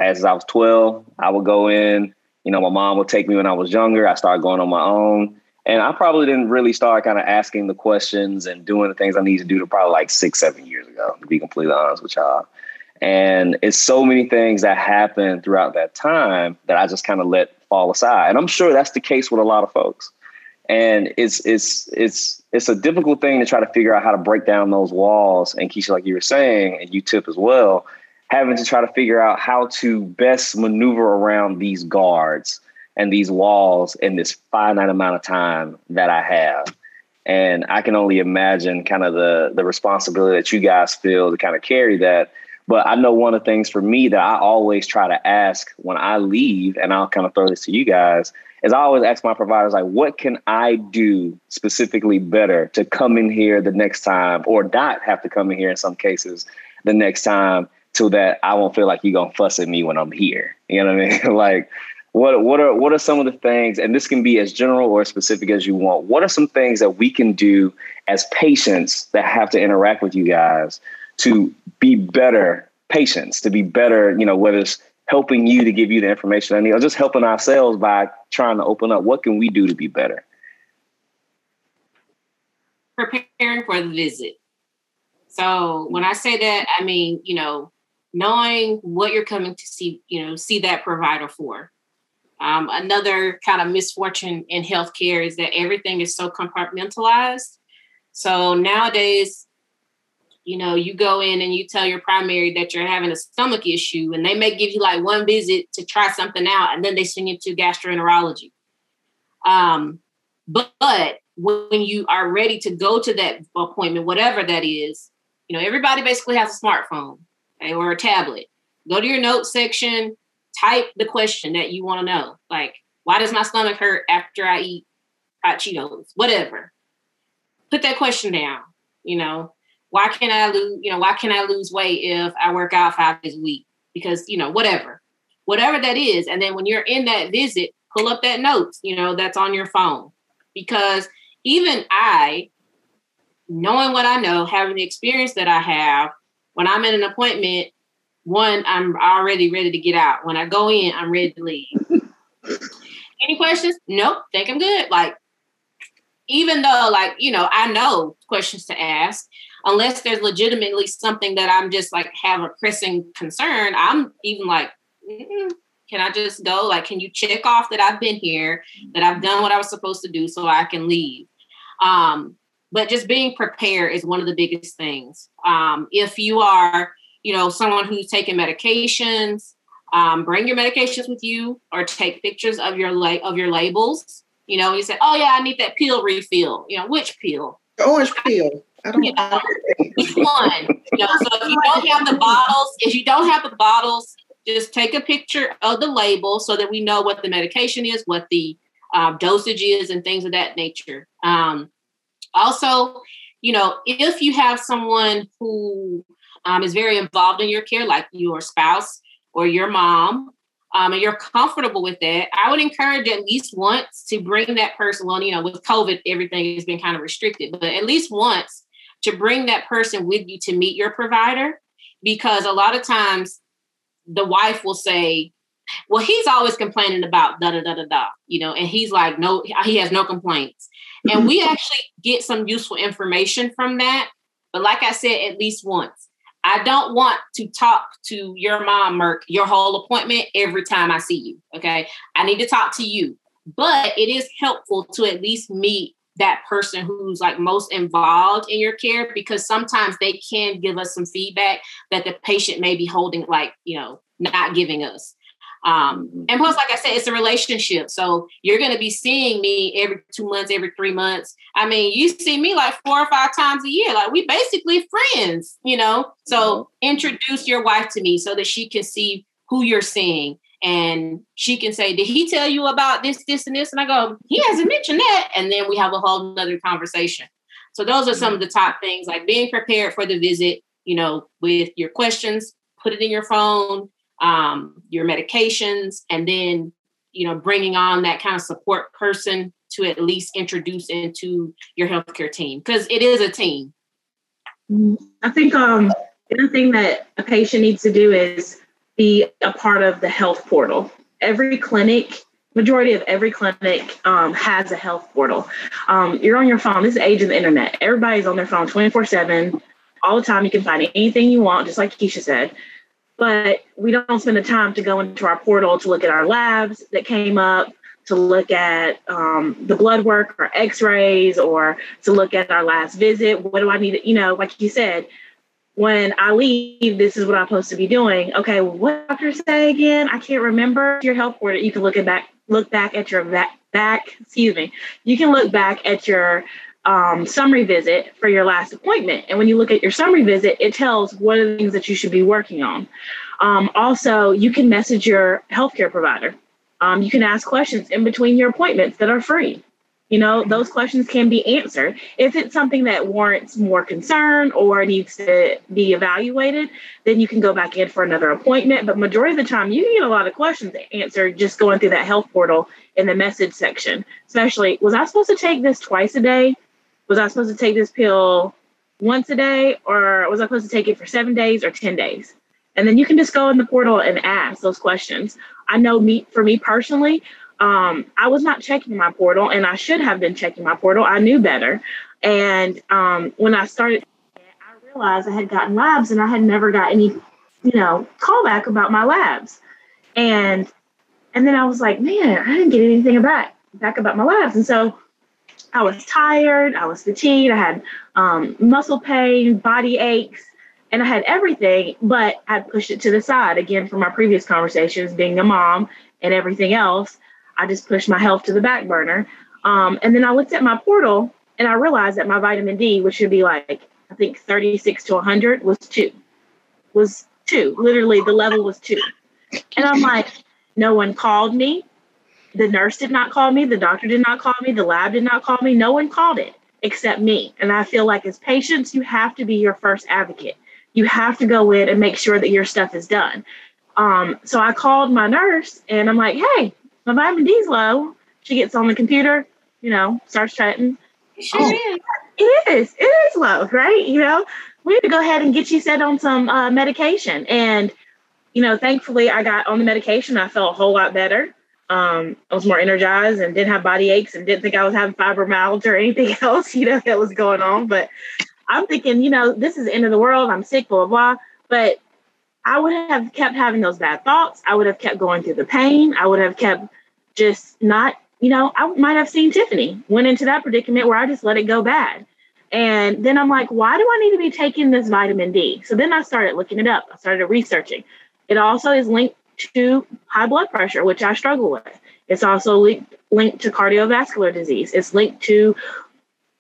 as I was 12, I would go in. You know, my mom would take me when I was younger. I started going on my own. And I probably didn't really start kind of asking the questions and doing the things I need to do to probably like six, seven years ago, to be completely honest with y'all. And it's so many things that happen throughout that time that I just kind of let fall aside. And I'm sure that's the case with a lot of folks. And it's it's it's it's a difficult thing to try to figure out how to break down those walls. And Keisha, like you were saying, and you tip as well, having to try to figure out how to best maneuver around these guards and these walls in this finite amount of time that I have. And I can only imagine kind of the the responsibility that you guys feel to kind of carry that. But I know one of the things for me that I always try to ask when I leave, and I'll kind of throw this to you guys, is I always ask my providers, like, what can I do specifically better to come in here the next time or not have to come in here in some cases the next time so that I won't feel like you're gonna fuss at me when I'm here. You know what I mean? [LAUGHS] like what what are what are some of the things, and this can be as general or as specific as you want, what are some things that we can do as patients that have to interact with you guys to be better patients, to be better, you know, whether it's helping you to give you the information I need, or just helping ourselves by trying to open up. What can we do to be better? Preparing for the visit. So when I say that, I mean, you know, knowing what you're coming to see, you know, see that provider for. Um, another kind of misfortune in healthcare is that everything is so compartmentalized. So nowadays, you know, you go in and you tell your primary that you're having a stomach issue, and they may give you like one visit to try something out, and then they send you to gastroenterology. Um, but, but when you are ready to go to that appointment, whatever that is, you know, everybody basically has a smartphone okay, or a tablet. Go to your notes section, type the question that you want to know. Like, why does my stomach hurt after I eat hot Cheetos? Whatever. Put that question down. You know, why can I lose, you know, why can I lose weight if I work out five days a week? Because, you know, whatever, whatever that is. And then when you're in that visit, pull up that notes, you know, that's on your phone. Because even I, knowing what I know, having the experience that I have, when I'm in an appointment, one, I'm already ready to get out. When I go in, I'm ready to leave. [LAUGHS] Any questions? Nope, think I'm good. Like, even though, like, you know, I know questions to ask, unless there's legitimately something that I'm just like have a pressing concern, I'm even like, mm, can I just go? Like, can you check off that I've been here, that I've done what I was supposed to do so I can leave? Um, but just being prepared is one of the biggest things. Um, if you are, you know, someone who's taking medications, um, bring your medications with you or take pictures of your la- of your labels. You know, you say, "Oh yeah, I need that pill refill." You know, which pill? The orange pill. I don't you know, which one? You know, so if you don't have the bottles, if you don't have the bottles, just take a picture of the label so that we know what the medication is, what the uh, dosage is, and things of that nature. Um, also, you know, if you have someone who um, is very involved in your care, like your spouse or your mom, um, and you're comfortable with that, I would encourage at least once to bring that person. Well, you know, with COVID, everything has been kind of restricted, but at least once to bring that person with you to meet your provider, because a lot of times the wife will say, well, he's always complaining about da da da da da, you know, and he's like, no, he has no complaints. And we mm-hmm. actually get some useful information from that. But like I said, at least once. I don't want to talk to your mom, Merk, your whole appointment every time I see you. Okay. I need to talk to you. But it is helpful to at least meet that person who's like most involved in your care because sometimes they can give us some feedback that the patient may be holding like you know not giving us um, mm-hmm. and plus like i said it's a relationship so you're going to be seeing me every two months every three months i mean you see me like four or five times a year like we basically friends you know so mm-hmm. introduce your wife to me so that she can see who you're seeing and she can say, Did he tell you about this, this, and this? And I go, He hasn't mentioned that. And then we have a whole nother conversation. So those are some of the top things like being prepared for the visit, you know, with your questions, put it in your phone, um, your medications, and then, you know, bringing on that kind of support person to at least introduce into your healthcare team because it is a team. I think um, the thing that a patient needs to do is be a part of the health portal. Every clinic, majority of every clinic um, has a health portal. Um, you're on your phone. This is age of the internet. Everybody's on their phone 24 7. All the time, you can find anything you want, just like Keisha said. But we don't spend the time to go into our portal to look at our labs that came up, to look at um, the blood work or x rays, or to look at our last visit. What do I need? To, you know, like you said, when I leave, this is what I'm supposed to be doing. Okay, what doctor say again? I can't remember your health order. You can look at back, look back at your back, back, excuse me. You can look back at your um, summary visit for your last appointment. And when you look at your summary visit, it tells what are the things that you should be working on. Um, also, you can message your healthcare provider. Um, you can ask questions in between your appointments that are free. You know, those questions can be answered. If it's something that warrants more concern or needs to be evaluated, then you can go back in for another appointment. But majority of the time, you can get a lot of questions answered just going through that health portal in the message section. Especially, was I supposed to take this twice a day? Was I supposed to take this pill once a day, or was I supposed to take it for seven days or 10 days? And then you can just go in the portal and ask those questions. I know me for me personally, um, I was not checking my portal, and I should have been checking my portal. I knew better. And um, when I started, I realized I had gotten labs, and I had never got any, you know, callback about my labs. And and then I was like, man, I didn't get anything back back about my labs. And so I was tired, I was fatigued, I had um, muscle pain, body aches, and I had everything, but I pushed it to the side again from my previous conversations, being a mom and everything else. I just pushed my health to the back burner. Um, and then I looked at my portal and I realized that my vitamin D, which should be like, I think 36 to 100, was two. Was two. Literally, the level was two. And I'm like, no one called me. The nurse did not call me. The doctor did not call me. The lab did not call me. No one called it except me. And I feel like as patients, you have to be your first advocate. You have to go in and make sure that your stuff is done. Um, so I called my nurse and I'm like, hey, my vitamin D's low. She gets on the computer, you know, starts chatting. Sure oh, is. It is. It is low, right? You know, we need to go ahead and get you set on some uh, medication. And, you know, thankfully I got on the medication. I felt a whole lot better. Um, I was more energized and didn't have body aches and didn't think I was having fibromyalgia or anything [LAUGHS] else, you know, that was going on. But I'm thinking, you know, this is the end of the world. I'm sick, blah, blah, blah. But I would have kept having those bad thoughts. I would have kept going through the pain. I would have kept just not, you know, I might have seen Tiffany went into that predicament where I just let it go bad. And then I'm like, why do I need to be taking this vitamin D? So then I started looking it up. I started researching. It also is linked to high blood pressure, which I struggle with. It's also linked, linked to cardiovascular disease. It's linked to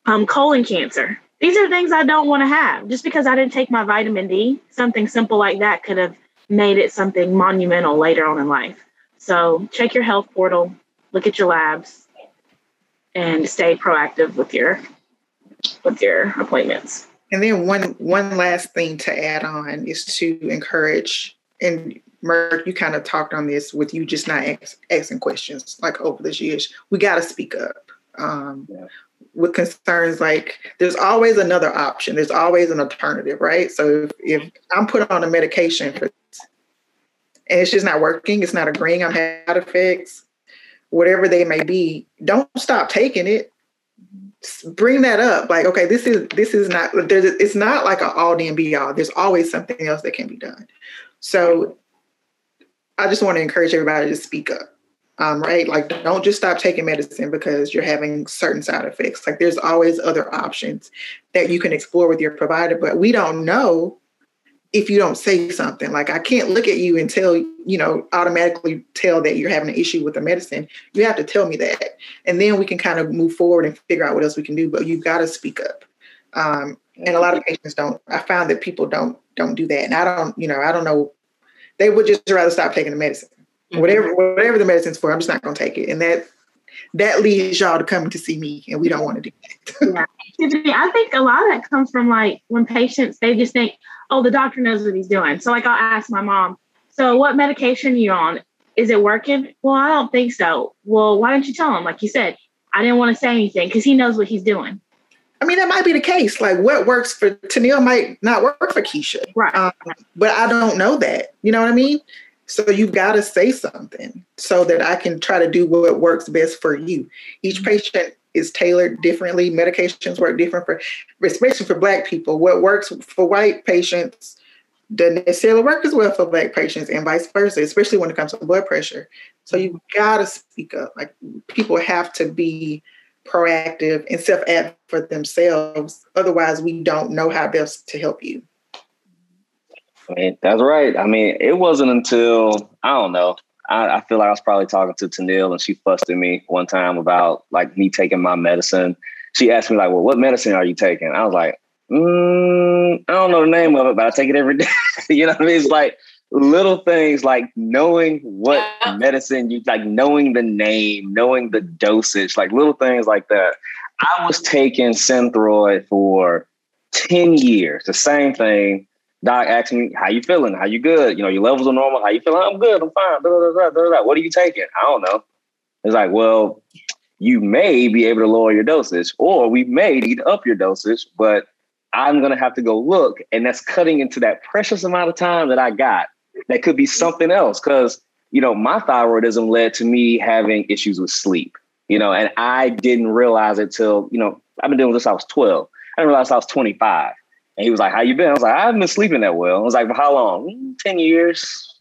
um, colon cancer. These are things I don't want to have. Just because I didn't take my vitamin D, something simple like that could have made it something monumental later on in life. So check your health portal, look at your labs, and stay proactive with your with your appointments. And then one one last thing to add on is to encourage and Merk, you kind of talked on this with you just not ask, asking questions like over the years. We got to speak up. Um, yeah. with concerns like there's always another option. There's always an alternative right? So if, if i'm put on a medication for and it's just not working it's not agreeing i'm having side effects whatever they may be don't stop taking it. Bring that up like okay this is this is not there's it's not like an all and be all there's always something else that can be done. So i just want to encourage everybody to speak up um, right? Like, don't just stop taking medicine because you're having certain side effects. Like, there's always other options that you can explore with your provider, but we don't know if you don't say something. Like, I can't look at you and tell, you know, automatically tell that you're having an issue with the medicine. You have to tell me that. And then we can kind of move forward and figure out what else we can do, but you've got to speak up. Um, and a lot of patients don't. I found that people don't don't do that. And I don't, you know, I don't know. They would just rather stop taking the medicine Mm-hmm. Whatever whatever the medicine's for, I'm just not gonna take it. And that that leads y'all to coming to see me, and we don't want to do that. [LAUGHS] yeah. I think a lot of that comes from like when patients they just think, oh, the doctor knows what he's doing. So like I'll ask my mom, so what medication are you on? Is it working? Well, I don't think so. Well, why don't you tell him? Like you said, I didn't want to say anything because he knows what he's doing. I mean, that might be the case. Like what works for Tennille might not work for Keisha. Right. Um, but I don't know that. You know what I mean? So you've got to say something so that I can try to do what works best for you. Each mm-hmm. patient is tailored differently. Medications work different for, especially for Black people. What works for white patients doesn't necessarily work as well for Black patients, and vice versa, especially when it comes to blood pressure. So you've got to speak up. Like people have to be proactive and self advocate for themselves. Otherwise, we don't know how best to help you. That's right. I mean, it wasn't until I don't know. I, I feel like I was probably talking to Tennille and she fussed at me one time about like me taking my medicine. She asked me like, "Well, what medicine are you taking?" I was like, mm, "I don't know the name of it, but I take it every [LAUGHS] day." you know what I mean? It's like little things like knowing what yeah. medicine you like, knowing the name, knowing the dosage, like little things like that. I was taking Synthroid for 10 years, the same thing Doc asked me, "How you feeling? How you good? You know, your levels are normal. How you feeling? I'm good. I'm fine. Blah, blah, blah, what are you taking? I don't know. It's like, well, you may be able to lower your dosage, or we may need to up your dosage, but I'm gonna have to go look, and that's cutting into that precious amount of time that I got. That could be something else, because you know, my thyroidism led to me having issues with sleep. You know, and I didn't realize it till you know I've been dealing with this. I was 12. I didn't realize I was 25. And he was like, "How you been?" I was like, "I haven't been sleeping that well." I was like, "For how long?" Mm, Ten years. [LAUGHS]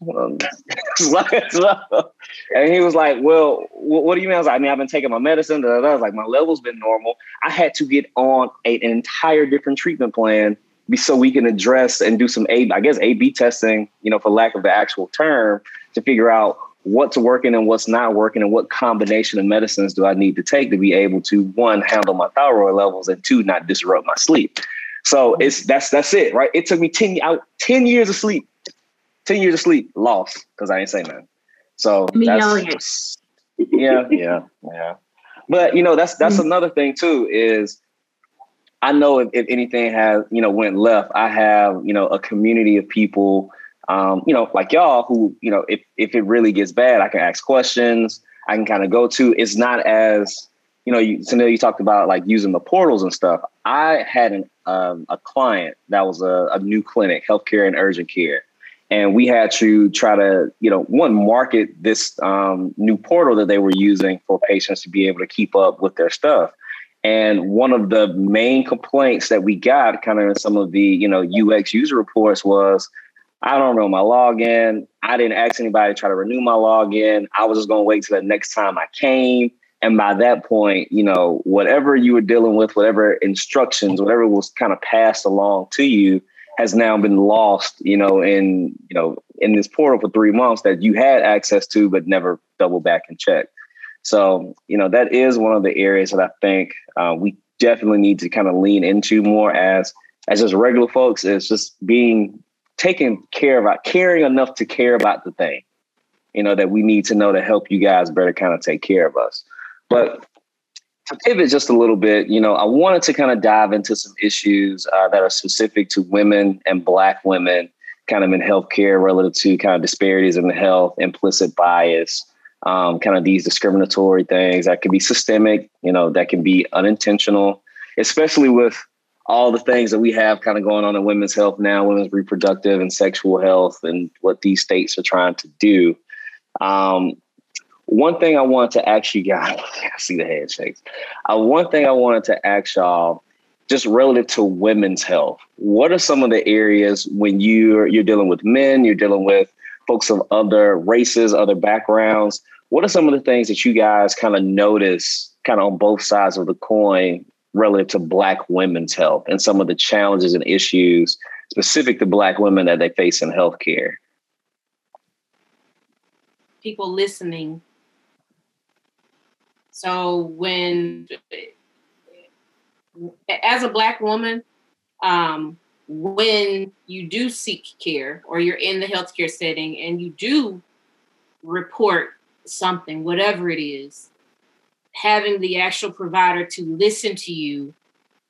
and he was like, "Well, what do you mean?" I was like, "I mean, I've been taking my medicine." I was like, "My level's been normal." I had to get on a, an entire different treatment plan so we can address and do some A, I guess A B testing, you know, for lack of the actual term, to figure out what's working and what's not working and what combination of medicines do I need to take to be able to one handle my thyroid levels and two not disrupt my sleep. So it's that's that's it, right? It took me 10 out 10 years of sleep. 10 years of sleep lost because I ain't say nothing. So that's, [LAUGHS] yeah, yeah, yeah. But you know, that's that's mm-hmm. another thing too, is I know if, if anything has, you know, went left, I have, you know, a community of people, um, you know, like y'all who, you know, if if it really gets bad, I can ask questions, I can kind of go to. It's not as you know, you, Tennille, you talked about like using the portals and stuff. I had an, um, a client that was a, a new clinic, healthcare and urgent care. And we had to try to, you know, one, market this um, new portal that they were using for patients to be able to keep up with their stuff. And one of the main complaints that we got kind of in some of the, you know, UX user reports was, I don't know my login. I didn't ask anybody to try to renew my login. I was just going to wait till the next time I came. And by that point, you know, whatever you were dealing with, whatever instructions, whatever was kind of passed along to you has now been lost, you know, in, you know, in this portal for three months that you had access to, but never double back and check. So, you know, that is one of the areas that I think uh, we definitely need to kind of lean into more as, as just regular folks, is just being taken care about, caring enough to care about the thing, you know, that we need to know to help you guys better kind of take care of us. But to pivot just a little bit, you know, I wanted to kind of dive into some issues uh, that are specific to women and Black women, kind of in healthcare relative to kind of disparities in the health, implicit bias, um, kind of these discriminatory things that can be systemic, you know, that can be unintentional, especially with all the things that we have kind of going on in women's health now, women's reproductive and sexual health, and what these states are trying to do. Um, one thing I wanted to ask you guys, I see the handshakes. Uh, one thing I wanted to ask y'all, just relative to women's health, what are some of the areas when you're you're dealing with men, you're dealing with folks of other races, other backgrounds? What are some of the things that you guys kind of notice, kind of on both sides of the coin, relative to Black women's health and some of the challenges and issues specific to Black women that they face in healthcare? People listening so when, as a Black woman, um, when you do seek care or you're in the healthcare setting and you do report something, whatever it is, having the actual provider to listen to you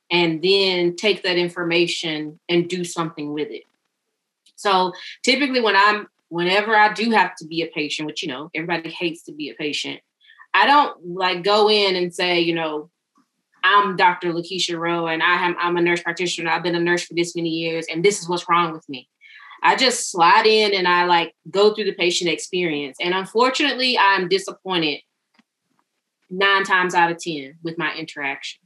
and then take that information and do something with it. So typically when I'm whenever I do have to be a patient, which you know, everybody hates to be a patient, I don't like go in and say, you know, I'm Dr. Lakeisha Rowe and I am I'm a nurse practitioner. I've been a nurse for this many years and this is what's wrong with me. I just slide in and I like go through the patient experience. And unfortunately, I'm disappointed nine times out of 10 with my interaction.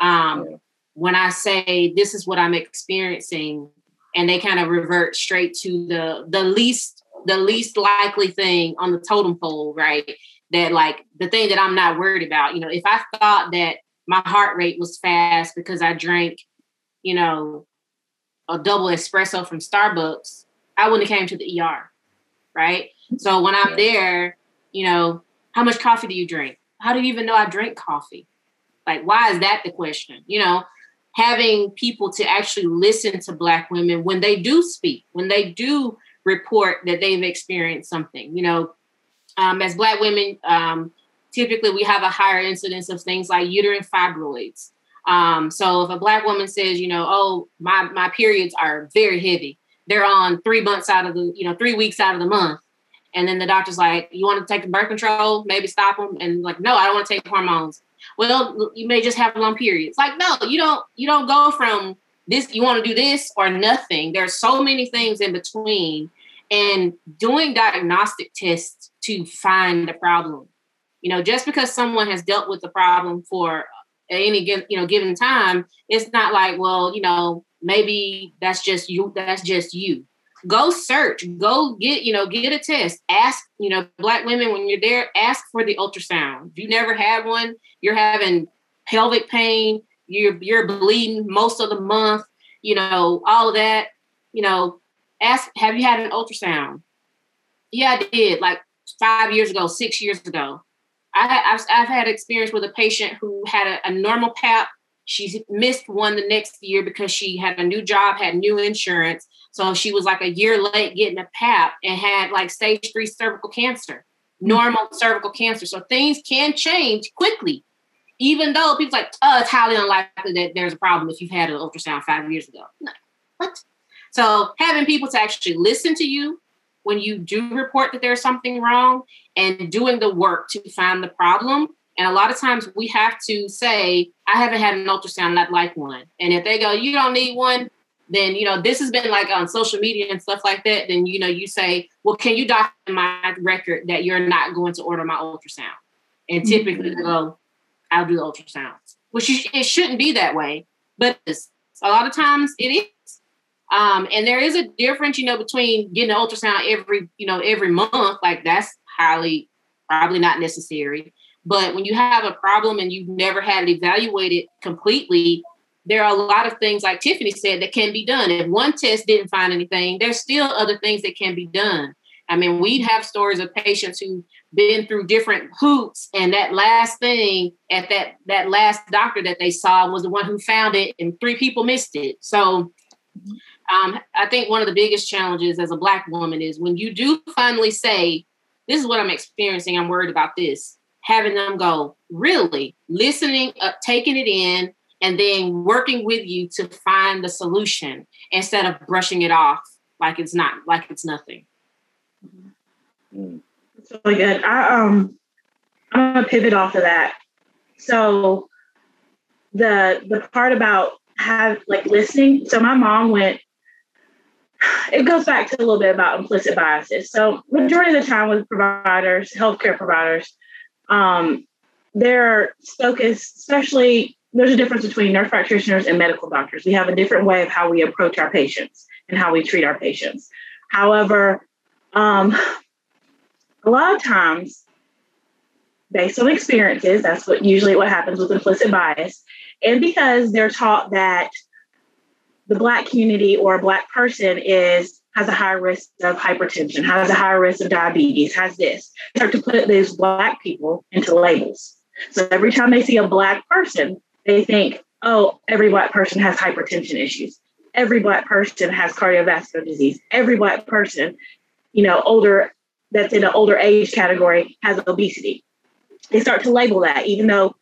Um, when I say this is what I'm experiencing, and they kind of revert straight to the the least the least likely thing on the totem pole, right? that like the thing that I'm not worried about. You know, if I thought that my heart rate was fast because I drank, you know, a double espresso from Starbucks, I wouldn't have came to the ER, right? So when I'm there, you know, how much coffee do you drink? How do you even know I drink coffee? Like, why is that the question? You know, having people to actually listen to Black women when they do speak, when they do report that they've experienced something. You know, um, as Black women, um, typically we have a higher incidence of things like uterine fibroids. Um, so if a Black woman says, you know, oh, my, my periods are very heavy, they're on three months out of the, you know, three weeks out of the month. And then the doctor's like, you want to take the birth control, maybe stop them. And like, no, I don't want to take hormones. Well, you may just have long periods. Like, no, you don't, you don't go from this, you want to do this or nothing. There's so many things in between and doing diagnostic tests to find the problem. You know, just because someone has dealt with the problem for any you know given time, it's not like, well, you know, maybe that's just you, that's just you. Go search go get you know get a test. Ask you know black women when you're there ask for the ultrasound. If you never had one you're having pelvic pain you're you're bleeding most of the month you know all of that you know ask have you had an ultrasound? Yeah i did like five years ago six years ago I, have I've had experience with a patient who had a, a normal pap she missed one the next year because she had a new job had new insurance so she was like a year late getting a PAP and had like stage three cervical cancer, hmm. normal cervical cancer. So things can change quickly, even though people's like, oh, it's highly unlikely that there's a problem if you've had an ultrasound five years ago. No. What? So having people to actually listen to you when you do report that there's something wrong and doing the work to find the problem. And a lot of times we have to say, I haven't had an ultrasound, I'd like one. And if they go, you don't need one, then you know this has been like on social media and stuff like that then you know you say well can you document my record that you're not going to order my ultrasound and typically mm-hmm. go i'll do the ultrasounds which you, it shouldn't be that way but a lot of times it is um, and there is a difference you know between getting an ultrasound every you know every month like that's highly probably not necessary but when you have a problem and you've never had it evaluated completely there are a lot of things, like Tiffany said, that can be done. If one test didn't find anything, there's still other things that can be done. I mean, we have stories of patients who've been through different hoops, and that last thing at that that last doctor that they saw was the one who found it, and three people missed it. So, um, I think one of the biggest challenges as a Black woman is when you do finally say, "This is what I'm experiencing. I'm worried about this." Having them go, really listening, uh, taking it in, and then working with you to find the solution instead of brushing it off like it's not like it's nothing. Really good. I um I'm gonna pivot off of that. So the the part about have like listening. So my mom went [SIGHS] it goes back to a little bit about implicit biases. So majority of the time with providers, healthcare providers, um, focused, especially there's a difference between nurse practitioners and medical doctors. We have a different way of how we approach our patients and how we treat our patients. However, um, a lot of times, based on experiences, that's what usually what happens with implicit bias, and because they're taught that the black community or a black person is has a high risk of hypertension, has a high risk of diabetes, has this. They start to put these black people into labels. So every time they see a black person, they think, oh, every black person has hypertension issues. Every black person has cardiovascular disease. Every black person, you know, older that's in an older age category has obesity. They start to label that, even though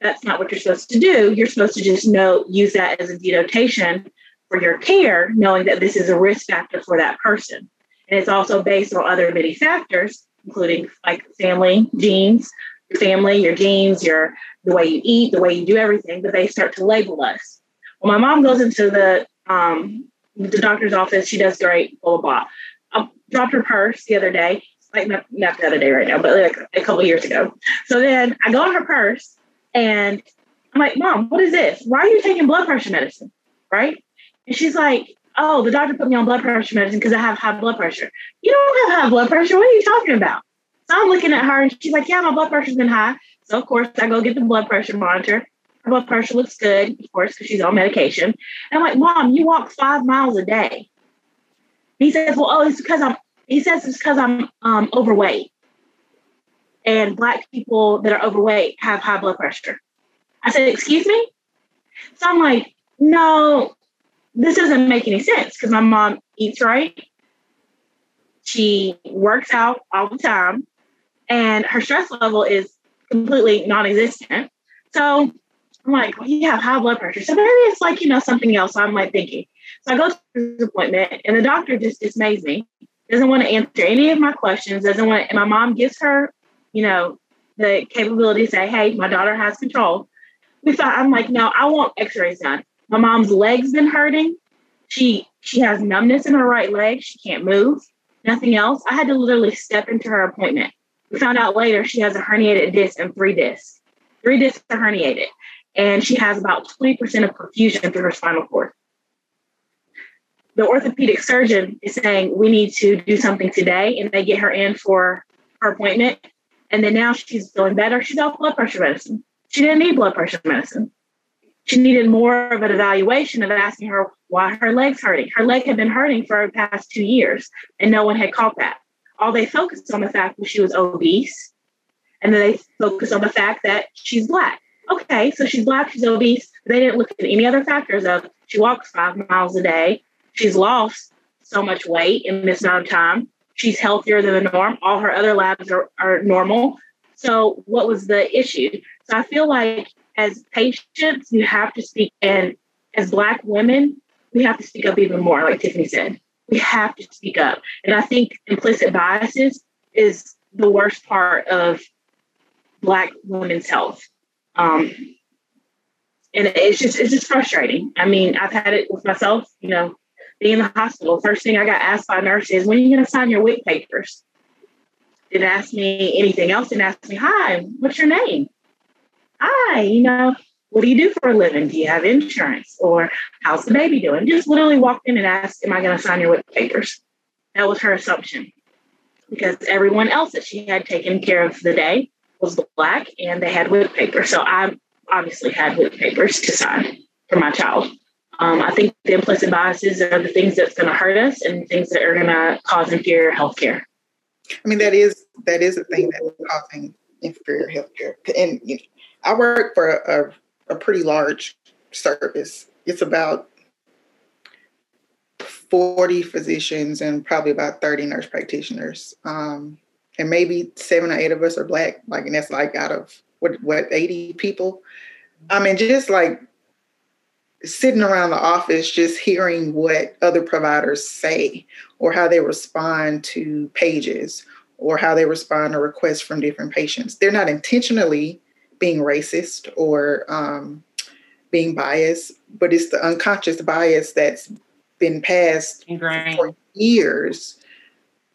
that's not what you're supposed to do. You're supposed to just know, use that as a denotation for your care, knowing that this is a risk factor for that person. And it's also based on other many factors, including like family, genes, your family, your genes, your the way you eat, the way you do everything, but they start to label us. When my mom goes into the um, the doctor's office, she does great, blah blah blah. I dropped her purse the other day, like not, not the other day right now, but like a couple years ago. So then I go on her purse and I'm like, Mom, what is this? Why are you taking blood pressure medicine? Right? And she's like, Oh, the doctor put me on blood pressure medicine because I have high blood pressure. You don't have high blood pressure. What are you talking about? So I'm looking at her and she's like, Yeah, my blood pressure's been high. So of course I go get the blood pressure monitor. Her blood pressure looks good, of course, because she's on medication. And I'm like, Mom, you walk five miles a day. He says, well, oh, it's because I'm, he says it's because I'm um, overweight. And Black people that are overweight have high blood pressure. I said, excuse me? So I'm like, no, this doesn't make any sense because my mom eats right. She works out all the time and her stress level is completely non-existent. So I'm like, well, you have high blood pressure. So maybe it's like, you know, something else. I'm like thinking. So I go to this appointment and the doctor just dismays me, doesn't want to answer any of my questions, doesn't want to, and my mom gives her, you know, the capability to say, hey, my daughter has control. We thought, I'm like, no, I want x-rays done. My mom's legs been hurting. She she has numbness in her right leg. She can't move. Nothing else. I had to literally step into her appointment. We found out later she has a herniated disc and three discs. Three discs are herniated, and she has about 20% of perfusion through her spinal cord. The orthopedic surgeon is saying we need to do something today, and they get her in for her appointment. And then now she's feeling better. She's off blood pressure medicine. She didn't need blood pressure medicine. She needed more of an evaluation of asking her why her leg's hurting. Her leg had been hurting for the past two years, and no one had caught that. All they focused on the fact that she was obese, and then they focused on the fact that she's black. Okay, so she's black, she's obese. They didn't look at any other factors of she walks five miles a day, she's lost so much weight in this amount of time, she's healthier than the norm. All her other labs are, are normal. So, what was the issue? So, I feel like as patients, you have to speak, and as Black women, we have to speak up even more, like Tiffany said. We have to speak up. And I think implicit biases is the worst part of Black women's health. Um, and it's just it's just frustrating. I mean, I've had it with myself, you know, being in the hospital. First thing I got asked by nurses, when are you gonna sign your WIC papers? Didn't ask me anything else, didn't ask me, hi, what's your name? Hi, you know, what do you do for a living? Do you have insurance? Or how's the baby doing? Just literally walked in and asked, Am I going to sign your papers? That was her assumption because everyone else that she had taken care of the day was black and they had papers. So I obviously had WIC papers to sign for my child. Um, I think the implicit biases are the things that's going to hurt us and things that are going to cause inferior health care. I mean, that is that is a thing that's causing inferior health care. And you know, I work for a, a pretty large service. It's about 40 physicians and probably about 30 nurse practitioners. Um, and maybe seven or eight of us are black, like, and that's like out of what, what, 80 people? I mean, just like sitting around the office, just hearing what other providers say or how they respond to pages or how they respond to requests from different patients. They're not intentionally being racist or um, being biased, but it's the unconscious bias that's been passed Ingrained. for years.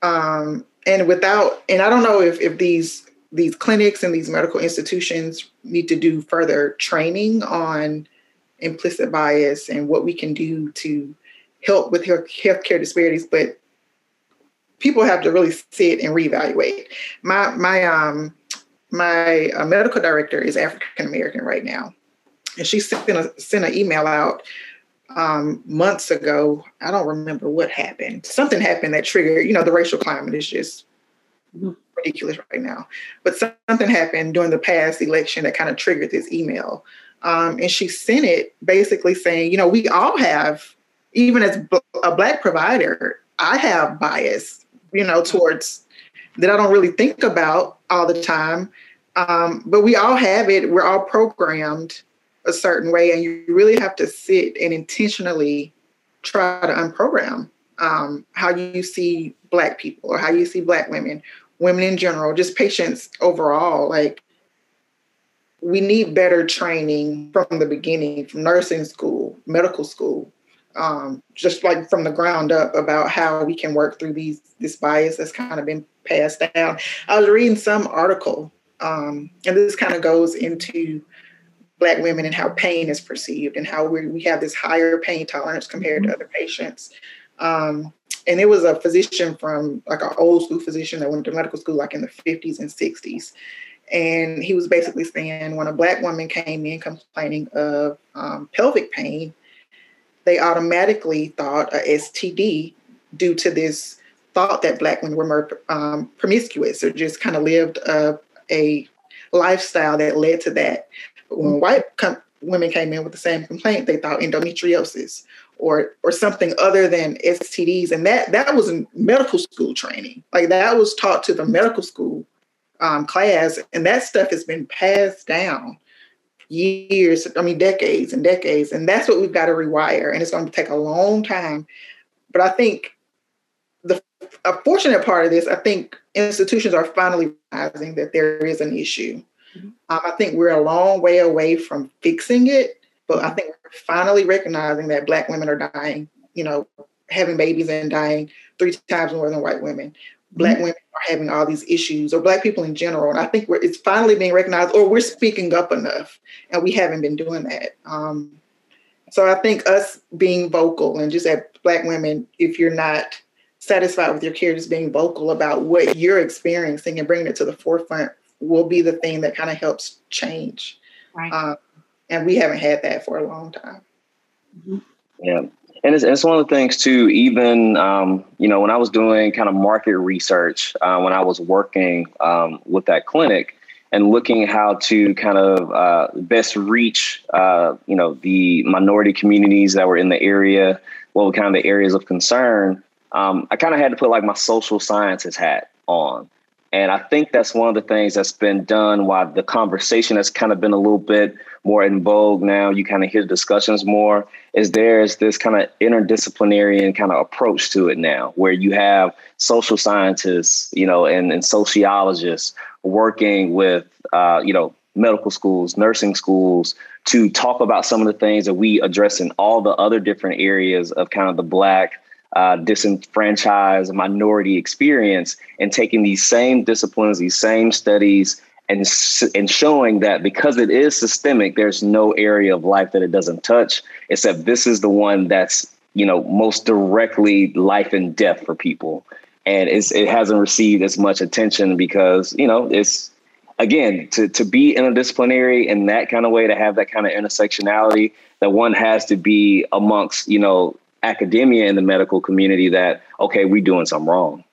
Um, and without, and I don't know if, if these these clinics and these medical institutions need to do further training on implicit bias and what we can do to help with healthcare disparities, but people have to really sit and reevaluate. My my um my uh, medical director is African American right now, and she sent a sent an email out um, months ago. I don't remember what happened. Something happened that triggered. You know, the racial climate is just ridiculous right now. But something happened during the past election that kind of triggered this email, um, and she sent it basically saying, you know, we all have, even as a black provider, I have bias, you know, towards that I don't really think about all the time. Um, but we all have it. We're all programmed a certain way, and you really have to sit and intentionally try to unprogram um, how you see Black people or how you see Black women, women in general, just patients overall. Like, we need better training from the beginning, from nursing school, medical school, um, just like from the ground up about how we can work through these this bias that's kind of been passed down. I was reading some article, um, and this kind of goes into Black women and how pain is perceived and how we, we have this higher pain tolerance compared to mm-hmm. other patients. Um, and it was a physician from like an old school physician that went to medical school like in the 50s and 60s. And he was basically saying when a Black woman came in complaining of um, pelvic pain, they automatically thought a STD due to this thought that black women were more um, promiscuous or just kind of lived a, a, lifestyle that led to that. But when white com- women came in with the same complaint, they thought endometriosis or or something other than STDs, and that that was in medical school training. Like that was taught to the medical school um, class, and that stuff has been passed down years, I mean, decades and decades. And that's what we've got to rewire. And it's going to take a long time. But I think a fortunate part of this, I think institutions are finally realizing that there is an issue. Mm-hmm. Um, I think we're a long way away from fixing it, but I think we're finally recognizing that Black women are dying, you know, having babies and dying three times more than white women black mm-hmm. women are having all these issues or black people in general and i think it's finally being recognized or we're speaking up enough and we haven't been doing that um, so i think us being vocal and just as black women if you're not satisfied with your care just being vocal about what you're experiencing and bringing it to the forefront will be the thing that kind of helps change right. Um, and we haven't had that for a long time mm-hmm. yeah and it's, it's one of the things too even um, you know when i was doing kind of market research uh, when i was working um, with that clinic and looking how to kind of uh, best reach uh, you know the minority communities that were in the area what were kind of the areas of concern um, i kind of had to put like my social sciences hat on and I think that's one of the things that's been done while the conversation has kind of been a little bit more in vogue now. You kind of hear discussions more. Is there's this kind of interdisciplinary and kind of approach to it now, where you have social scientists, you know, and, and sociologists working with, uh, you know, medical schools, nursing schools to talk about some of the things that we address in all the other different areas of kind of the Black uh, disenfranchised minority experience and taking these same disciplines, these same studies, and, and showing that because it is systemic, there's no area of life that it doesn't touch, except this is the one that's you know most directly life and death for people, and it's, it hasn't received as much attention because you know it's again to to be interdisciplinary in that kind of way to have that kind of intersectionality that one has to be amongst you know academia in the medical community that okay we're doing something wrong.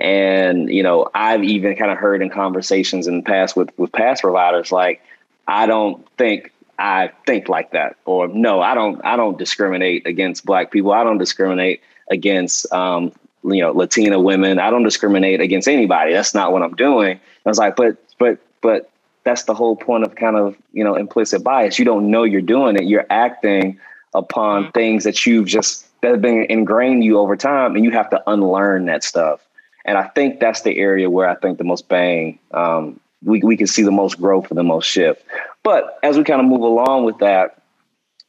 And you know i've even kind of heard in conversations in the past with with past providers like i don't think i think like that. Or no i don't i don't discriminate against black people. I don't discriminate against um, you know latina women. I don't discriminate against anybody. That's not what i'm doing. I was like but but but that's the whole point of kind of you know implicit bias. You don't know you're doing it. You're acting upon mm-hmm. things that you've just that have been ingrained you over time, and you have to unlearn that stuff. And I think that's the area where I think the most bang um, we we can see the most growth and the most shift. But as we kind of move along with that,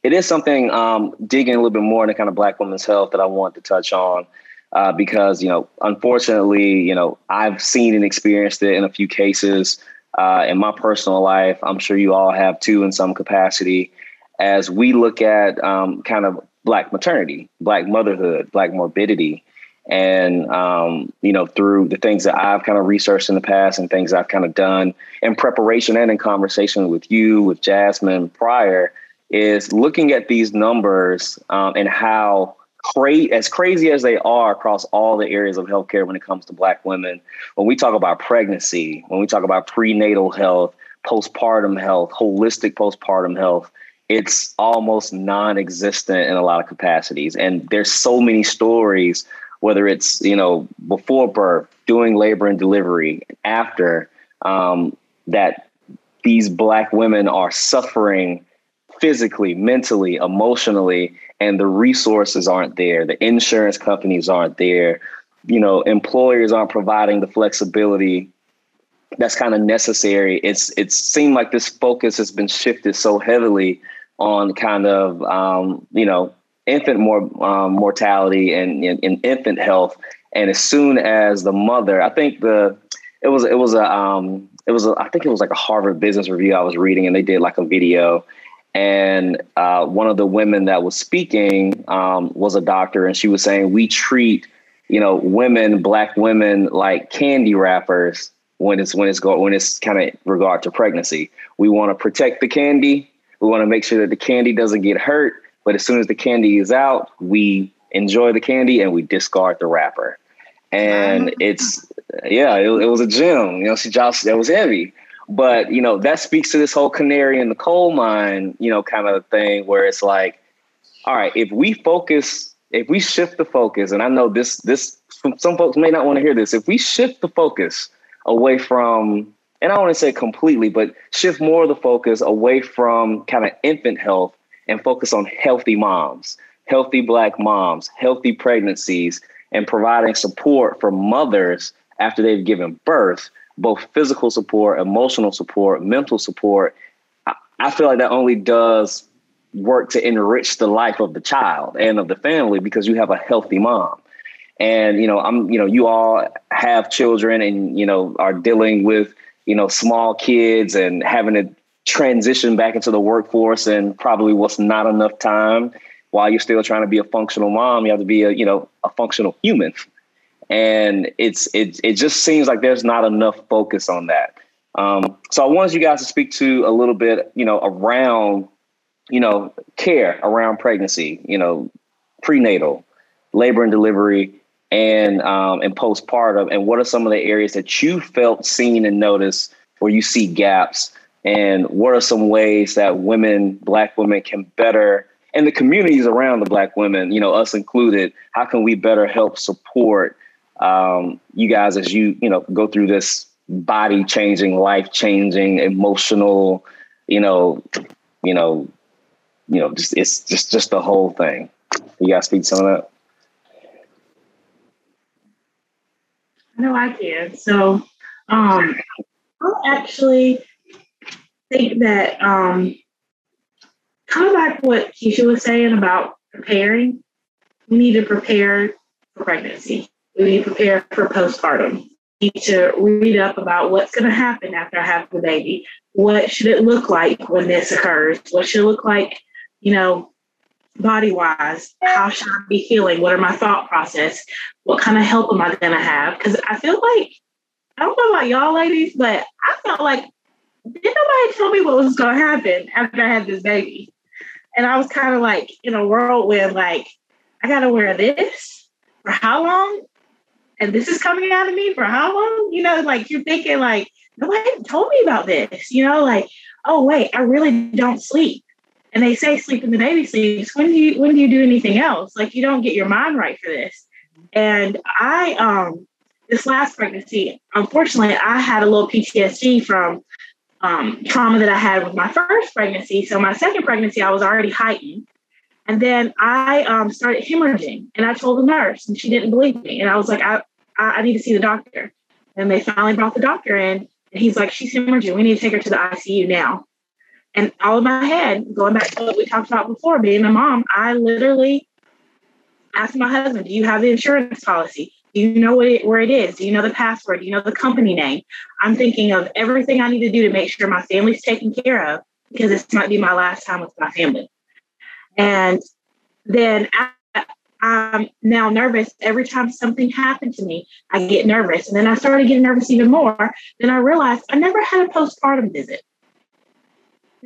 it is something um, digging a little bit more into kind of Black women's health that I want to touch on. Uh, because you know, unfortunately, you know, I've seen and experienced it in a few cases uh, in my personal life. I'm sure you all have too, in some capacity as we look at um, kind of black maternity, black motherhood, black morbidity, and um, you know through the things that I've kind of researched in the past and things I've kind of done in preparation and in conversation with you, with Jasmine prior, is looking at these numbers um, and how cra- as crazy as they are across all the areas of healthcare when it comes to Black women. When we talk about pregnancy, when we talk about prenatal health, postpartum health, holistic postpartum health it's almost non-existent in a lot of capacities. And there's so many stories whether it's you know before birth doing labor and delivery after um, that these black women are suffering physically mentally emotionally and the resources aren't there. The insurance companies aren't there. You know employers aren't providing the flexibility that's kind of necessary. It's it seemed like this focus has been shifted so heavily on kind of um, you know infant more um, mortality and, in infant health. And as soon as the mother, I think the it was it was a um, it was a, I think it was like a Harvard Business Review I was reading, and they did like a video. And uh, one of the women that was speaking um, was a doctor, and she was saying we treat you know women, black women, like candy wrappers when it's when it's go when it's kind of regard to pregnancy. We want to protect the candy, we want to make sure that the candy doesn't get hurt. But as soon as the candy is out, we enjoy the candy and we discard the wrapper. And ah. it's yeah, it, it was a gem. You know, she dropped that was heavy. But you know, that speaks to this whole canary in the coal mine, you know, kind of thing where it's like, all right, if we focus, if we shift the focus, and I know this this some folks may not want to hear this, if we shift the focus away from, and I want to say completely, but shift more of the focus away from kind of infant health and focus on healthy moms, healthy black moms, healthy pregnancies, and providing support for mothers after they've given birth, both physical support, emotional support, mental support. I feel like that only does work to enrich the life of the child and of the family because you have a healthy mom. And you know, I'm you know, you all have children and you know are dealing with you know small kids and having to transition back into the workforce and probably what's not enough time while you're still trying to be a functional mom you have to be a you know a functional human. And it's it, it just seems like there's not enough focus on that. Um, so i wanted you guys to speak to a little bit you know around you know care around pregnancy you know prenatal labor and delivery and um, and postpartum and what are some of the areas that you felt seen and noticed where you see gaps and what are some ways that women, black women, can better and the communities around the black women, you know, us included, how can we better help support um, you guys as you, you know, go through this body changing, life changing, emotional, you know, you know, you know, just it's just just the whole thing. You guys speak some of that. No, I can. So, um, I'll actually think that um, kind of like what Keisha was saying about preparing, we need to prepare for pregnancy. We need to prepare for postpartum. We need to read up about what's going to happen after I have the baby. What should it look like when this occurs? What should it look like, you know, body wise? How should I be feeling? What are my thought process? What kind of help am I to have? Because I feel like, I don't know about y'all ladies, but I felt like did nobody tell me what was to happen after I had this baby? And I was kind of like in a whirlwind, like, I got to wear this for how long? And this is coming out of me for how long? You know, like you're thinking, like, nobody told me about this, you know, like, oh, wait, I really don't sleep. And they say sleep in the baby sleeps. When do you when do you do anything else? Like you don't get your mind right for this. And I um this last pregnancy, unfortunately, I had a little PTSD from um, trauma that I had with my first pregnancy. So my second pregnancy, I was already heightened. And then I um, started hemorrhaging and I told the nurse and she didn't believe me. And I was like, I, I need to see the doctor. And they finally brought the doctor in and he's like, she's hemorrhaging. We need to take her to the ICU now. And all in my head, going back to what we talked about before, being a mom, I literally asked my husband, do you have the insurance policy? Do you know it, where it is? Do you know the password? Do you know the company name? I'm thinking of everything I need to do to make sure my family's taken care of because this might be my last time with my family. And then I, I'm now nervous. Every time something happened to me, I get nervous. And then I started getting nervous even more. Then I realized I never had a postpartum visit.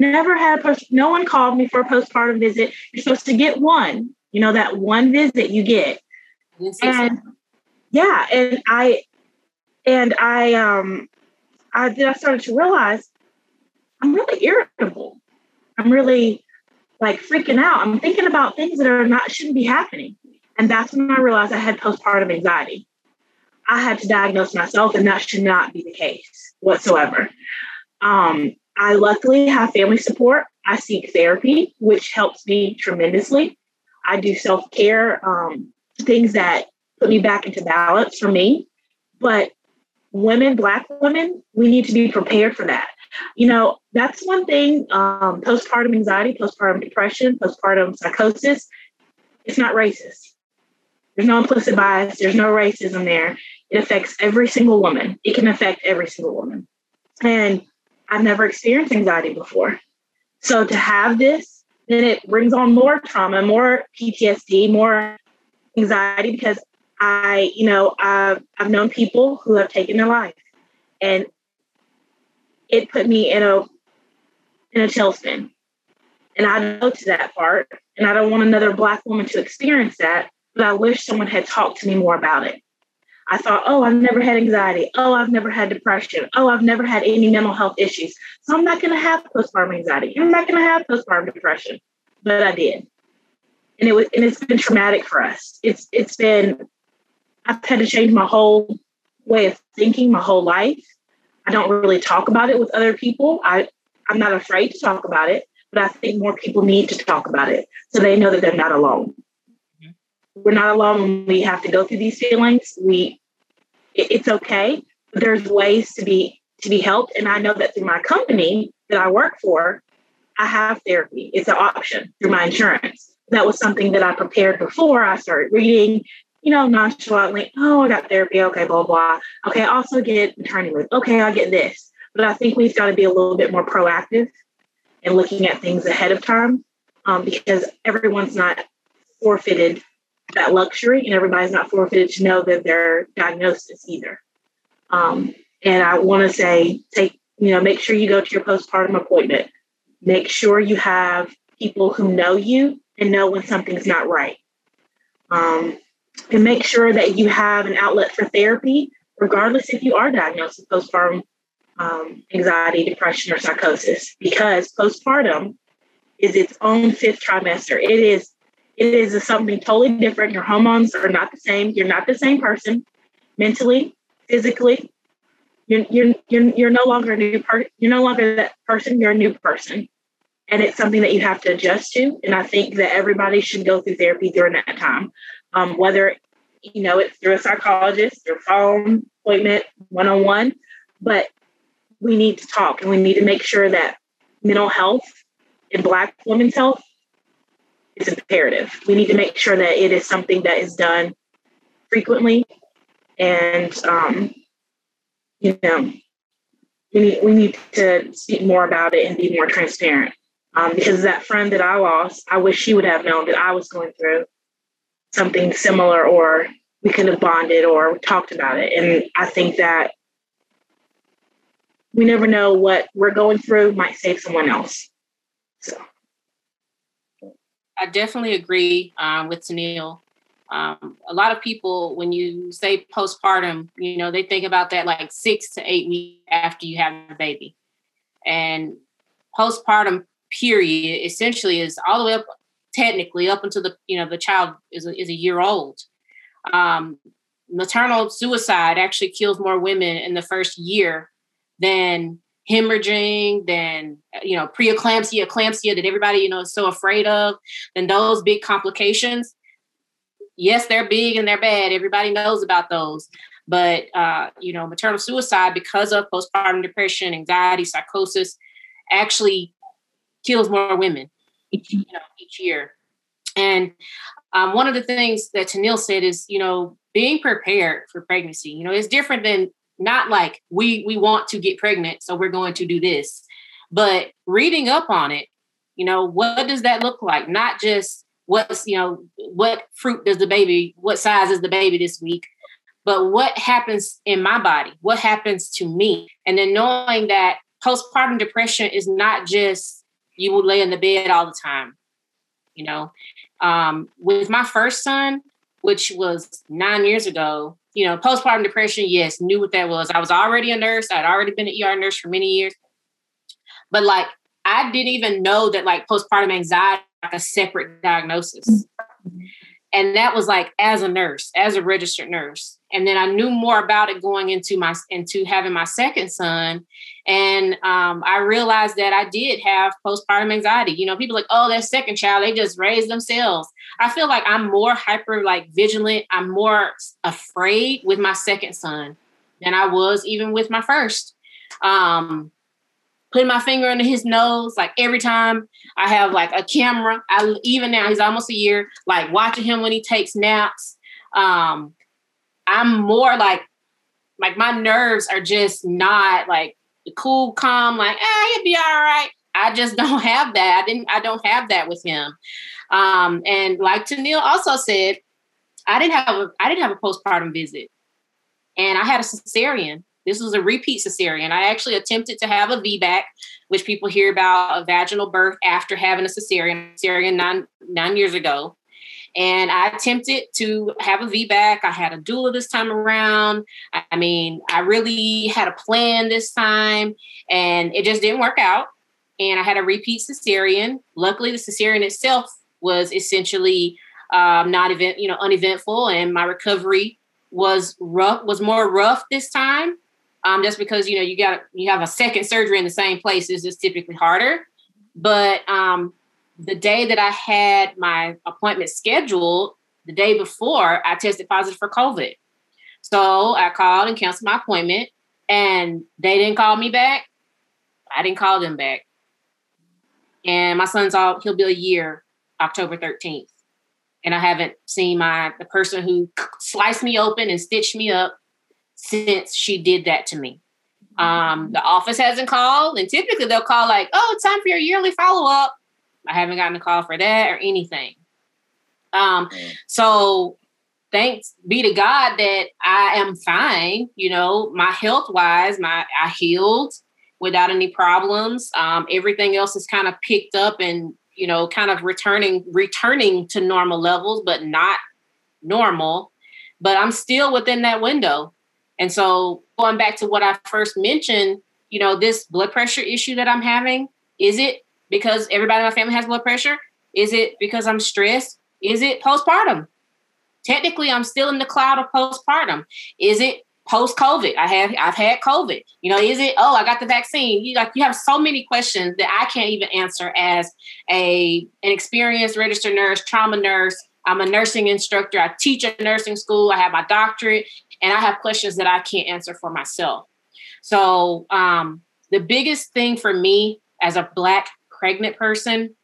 Never had a post. No one called me for a postpartum visit. You're supposed to get one. You know that one visit you get. And yeah, and I and I um I then I started to realize I'm really irritable. I'm really like freaking out. I'm thinking about things that are not shouldn't be happening. And that's when I realized I had postpartum anxiety. I had to diagnose myself, and that should not be the case whatsoever. Um, I luckily have family support. I seek therapy, which helps me tremendously. I do self care, um, things that put me back into balance for me. But women, Black women, we need to be prepared for that. You know, that's one thing um, postpartum anxiety, postpartum depression, postpartum psychosis, it's not racist. There's no implicit bias, there's no racism there. It affects every single woman. It can affect every single woman. And I've never experienced anxiety before. So to have this, then it brings on more trauma, more PTSD, more anxiety because I, you know, I've, I've known people who have taken their life and it put me in a in a tailspin. And I know to that part. And I don't want another black woman to experience that. but I wish someone had talked to me more about it. I thought, oh, I've never had anxiety. Oh, I've never had depression. Oh, I've never had any mental health issues. So I'm not going to have postpartum anxiety. I'm not going to have postpartum depression. But I did. And it was, and it's been traumatic for us. It's, it's been, I've had to change my whole way of thinking my whole life. I don't really talk about it with other people. I, I'm not afraid to talk about it, but I think more people need to talk about it so they know that they're not alone. We're not alone when we have to go through these feelings. We it's okay. There's ways to be to be helped, and I know that through my company that I work for, I have therapy. It's an option through my insurance. That was something that I prepared before I started reading. You know, nonchalantly, oh, I got therapy. Okay, blah blah. Okay, I also get maternity leave. Okay, I get this. But I think we've got to be a little bit more proactive and looking at things ahead of time um, because everyone's not forfeited that luxury, and everybody's not forfeited to know that their diagnosis either. Um, and I want to say, take you know, make sure you go to your postpartum appointment. Make sure you have people who know you and know when something's not right. Um, and make sure that you have an outlet for therapy, regardless if you are diagnosed with postpartum um, anxiety, depression, or psychosis, because postpartum is its own fifth trimester. It is it is something totally different. Your hormones are not the same. You're not the same person mentally, physically. You're, you're, you're, you're no longer a new person. You're no longer that person. You're a new person. And it's something that you have to adjust to. And I think that everybody should go through therapy during that time, um, whether, you know, it's through a psychologist, your phone appointment, one-on-one, but we need to talk and we need to make sure that mental health and Black women's health is imperative. We need to make sure that it is something that is done frequently, and um, you know, we need we need to speak more about it and be more transparent. Um, because that friend that I lost, I wish she would have known that I was going through something similar, or we could have bonded or talked about it. And I think that we never know what we're going through might save someone else. So. I definitely agree um, with Tennille. Um, a lot of people, when you say postpartum, you know, they think about that like six to eight weeks after you have a baby. And postpartum period essentially is all the way up, technically up until the, you know, the child is a, is a year old. Um, maternal suicide actually kills more women in the first year than hemorrhaging, then you know preeclampsia, eclampsia that everybody you know is so afraid of, then those big complications. Yes, they're big and they're bad. Everybody knows about those. But uh, you know, maternal suicide because of postpartum depression, anxiety, psychosis, actually kills more women each, you know, each year. And um, one of the things that Tennille said is, you know, being prepared for pregnancy. You know, it's different than not like we we want to get pregnant so we're going to do this. But reading up on it you know what does that look like? Not just what's you know what fruit does the baby what size is the baby this week but what happens in my body? What happens to me? And then knowing that postpartum depression is not just you will lay in the bed all the time you know? Um, with my first son which was nine years ago you know, postpartum depression, yes, knew what that was. I was already a nurse. I'd already been an ER nurse for many years. But like I didn't even know that like postpartum anxiety like a separate diagnosis. Mm-hmm. And that was like as a nurse, as a registered nurse and then I knew more about it going into my into having my second son, and um, I realized that I did have postpartum anxiety. You know, people like, oh, that second child, they just raised themselves. I feel like I'm more hyper like vigilant. I'm more afraid with my second son than I was even with my first. Um, putting my finger under his nose, like every time I have like a camera. I even now he's almost a year, like watching him when he takes naps. Um, I'm more like like my nerves are just not like cool, calm, like, ah, he'll be all right. I just [LAUGHS] don't have that. I didn't I don't have that with him. Um, and like Tennille also said, I didn't have a I didn't have a postpartum visit. And I had a cesarean. This was a repeat cesarean. I actually attempted to have a VBAC, which people hear about a vaginal birth after having a cesarean, cesarean nine nine years ago. And I attempted to have a VBAC. I had a doula this time around. I mean, I really had a plan this time and it just didn't work out. And I had a repeat cesarean. Luckily, the cesarean itself was essentially um, not event, you know, uneventful, and my recovery was rough, was more rough this time. Um, just because you know you got you have a second surgery in the same place is just typically harder. But um, the day that I had my appointment scheduled, the day before, I tested positive for COVID. So I called and canceled my appointment, and they didn't call me back. I didn't call them back. And my son's all he'll be a year October 13th. And I haven't seen my the person who sliced me open and stitched me up since she did that to me. Um, the office hasn't called, and typically they'll call like, "Oh, time for your yearly follow up." I haven't gotten a call for that or anything. Um, so thanks be to God that I am fine. You know, my health wise, my I healed without any problems. Um, everything else is kind of picked up and you know, kind of returning returning to normal levels, but not normal. But I'm still within that window. And so going back to what I first mentioned, you know, this blood pressure issue that I'm having, is it because everybody in my family has blood pressure? Is it because I'm stressed? Is it postpartum? Technically, I'm still in the cloud of postpartum. Is it post COVID? I have I've had COVID. You know, is it oh I got the vaccine? You like you have so many questions that I can't even answer as a an experienced registered nurse, trauma nurse. I'm a nursing instructor. I teach at nursing school. I have my doctorate, and I have questions that I can't answer for myself. So um, the biggest thing for me as a black pregnant person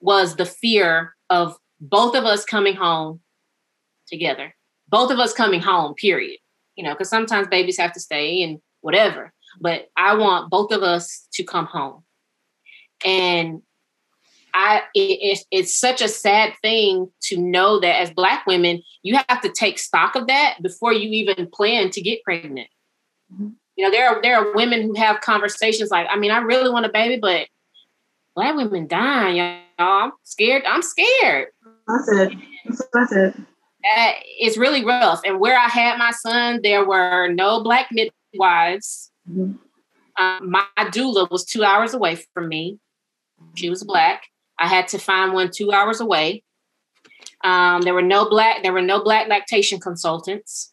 was the fear of both of us coming home together, both of us coming home, period. You know, because sometimes babies have to stay and whatever, but I want both of us to come home. And I, it, it's such a sad thing to know that as Black women, you have to take stock of that before you even plan to get pregnant. Mm-hmm. You know, there are there are women who have conversations like, I mean, I really want a baby, but black women dying, y'all. I'm scared. I'm scared. That's it. That's it. it's really rough. And where I had my son, there were no black midwives. Mm-hmm. Um, my doula was two hours away from me. She was black. I had to find one two hours away. Um, there were no black. There were no black lactation consultants.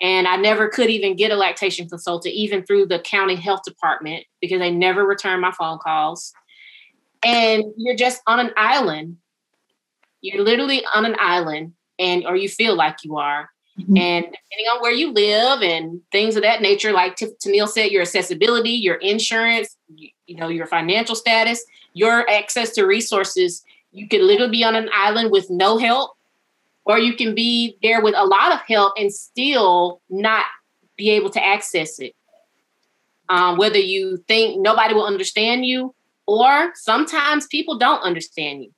And I never could even get a lactation consultant, even through the county health department, because they never returned my phone calls. And you're just on an island. You're literally on an island, and or you feel like you are. Mm-hmm. And depending on where you live and things of that nature, like T- Tennille said, your accessibility, your insurance, you, you know, your financial status, your access to resources, you could literally be on an island with no help or you can be there with a lot of help and still not be able to access it. Um, whether you think nobody will understand you, or sometimes people don't understand you.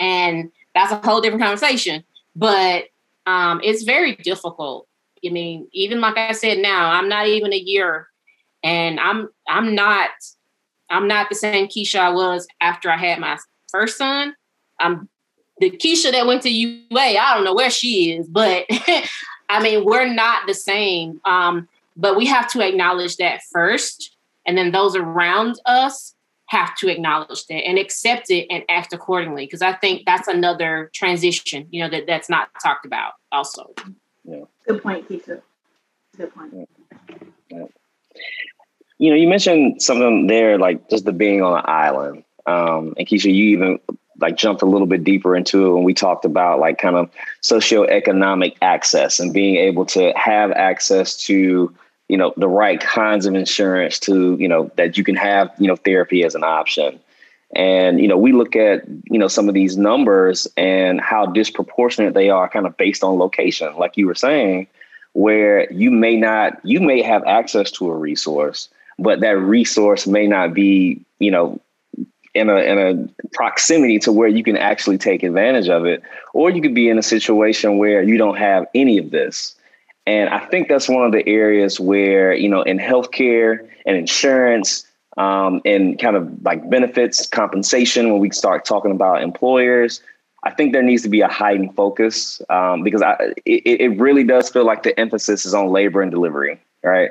And that's a whole different conversation. But um, it's very difficult. I mean, even like I said now, I'm not even a year and I'm I'm not I'm not the same Keisha I was after I had my first son. I'm the Keisha that went to UA, I don't know where she is, but [LAUGHS] I mean, we're not the same. Um, but we have to acknowledge that first, and then those around us have to acknowledge that and accept it and act accordingly. Because I think that's another transition, you know, that that's not talked about. Also, yeah. Good point, Keisha. Good point. Yeah. You know, you mentioned something there, like just the being on an island. Um, and Keisha, you even like jumped a little bit deeper into it when we talked about like kind of socioeconomic access and being able to have access to you know the right kinds of insurance to you know that you can have you know therapy as an option. And you know we look at you know some of these numbers and how disproportionate they are kind of based on location. Like you were saying where you may not you may have access to a resource but that resource may not be you know in a in a proximity to where you can actually take advantage of it, or you could be in a situation where you don't have any of this. And I think that's one of the areas where you know in healthcare and insurance um, and kind of like benefits compensation when we start talking about employers I think there needs to be a heightened focus um, because I, it, it really does feel like the emphasis is on labor and delivery, right?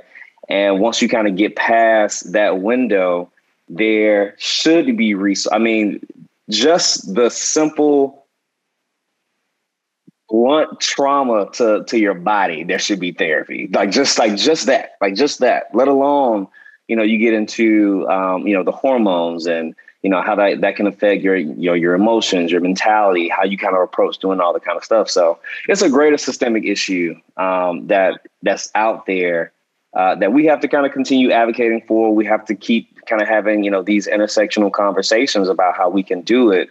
And once you kind of get past that window, there should be res- I mean, just the simple blunt trauma to to your body, there should be therapy. Like just like just that, like just that. Let alone, you know, you get into um, you know the hormones and you know how that, that can affect your your your emotions your mentality how you kind of approach doing all the kind of stuff so it's a greater systemic issue um, that that's out there uh, that we have to kind of continue advocating for we have to keep kind of having you know these intersectional conversations about how we can do it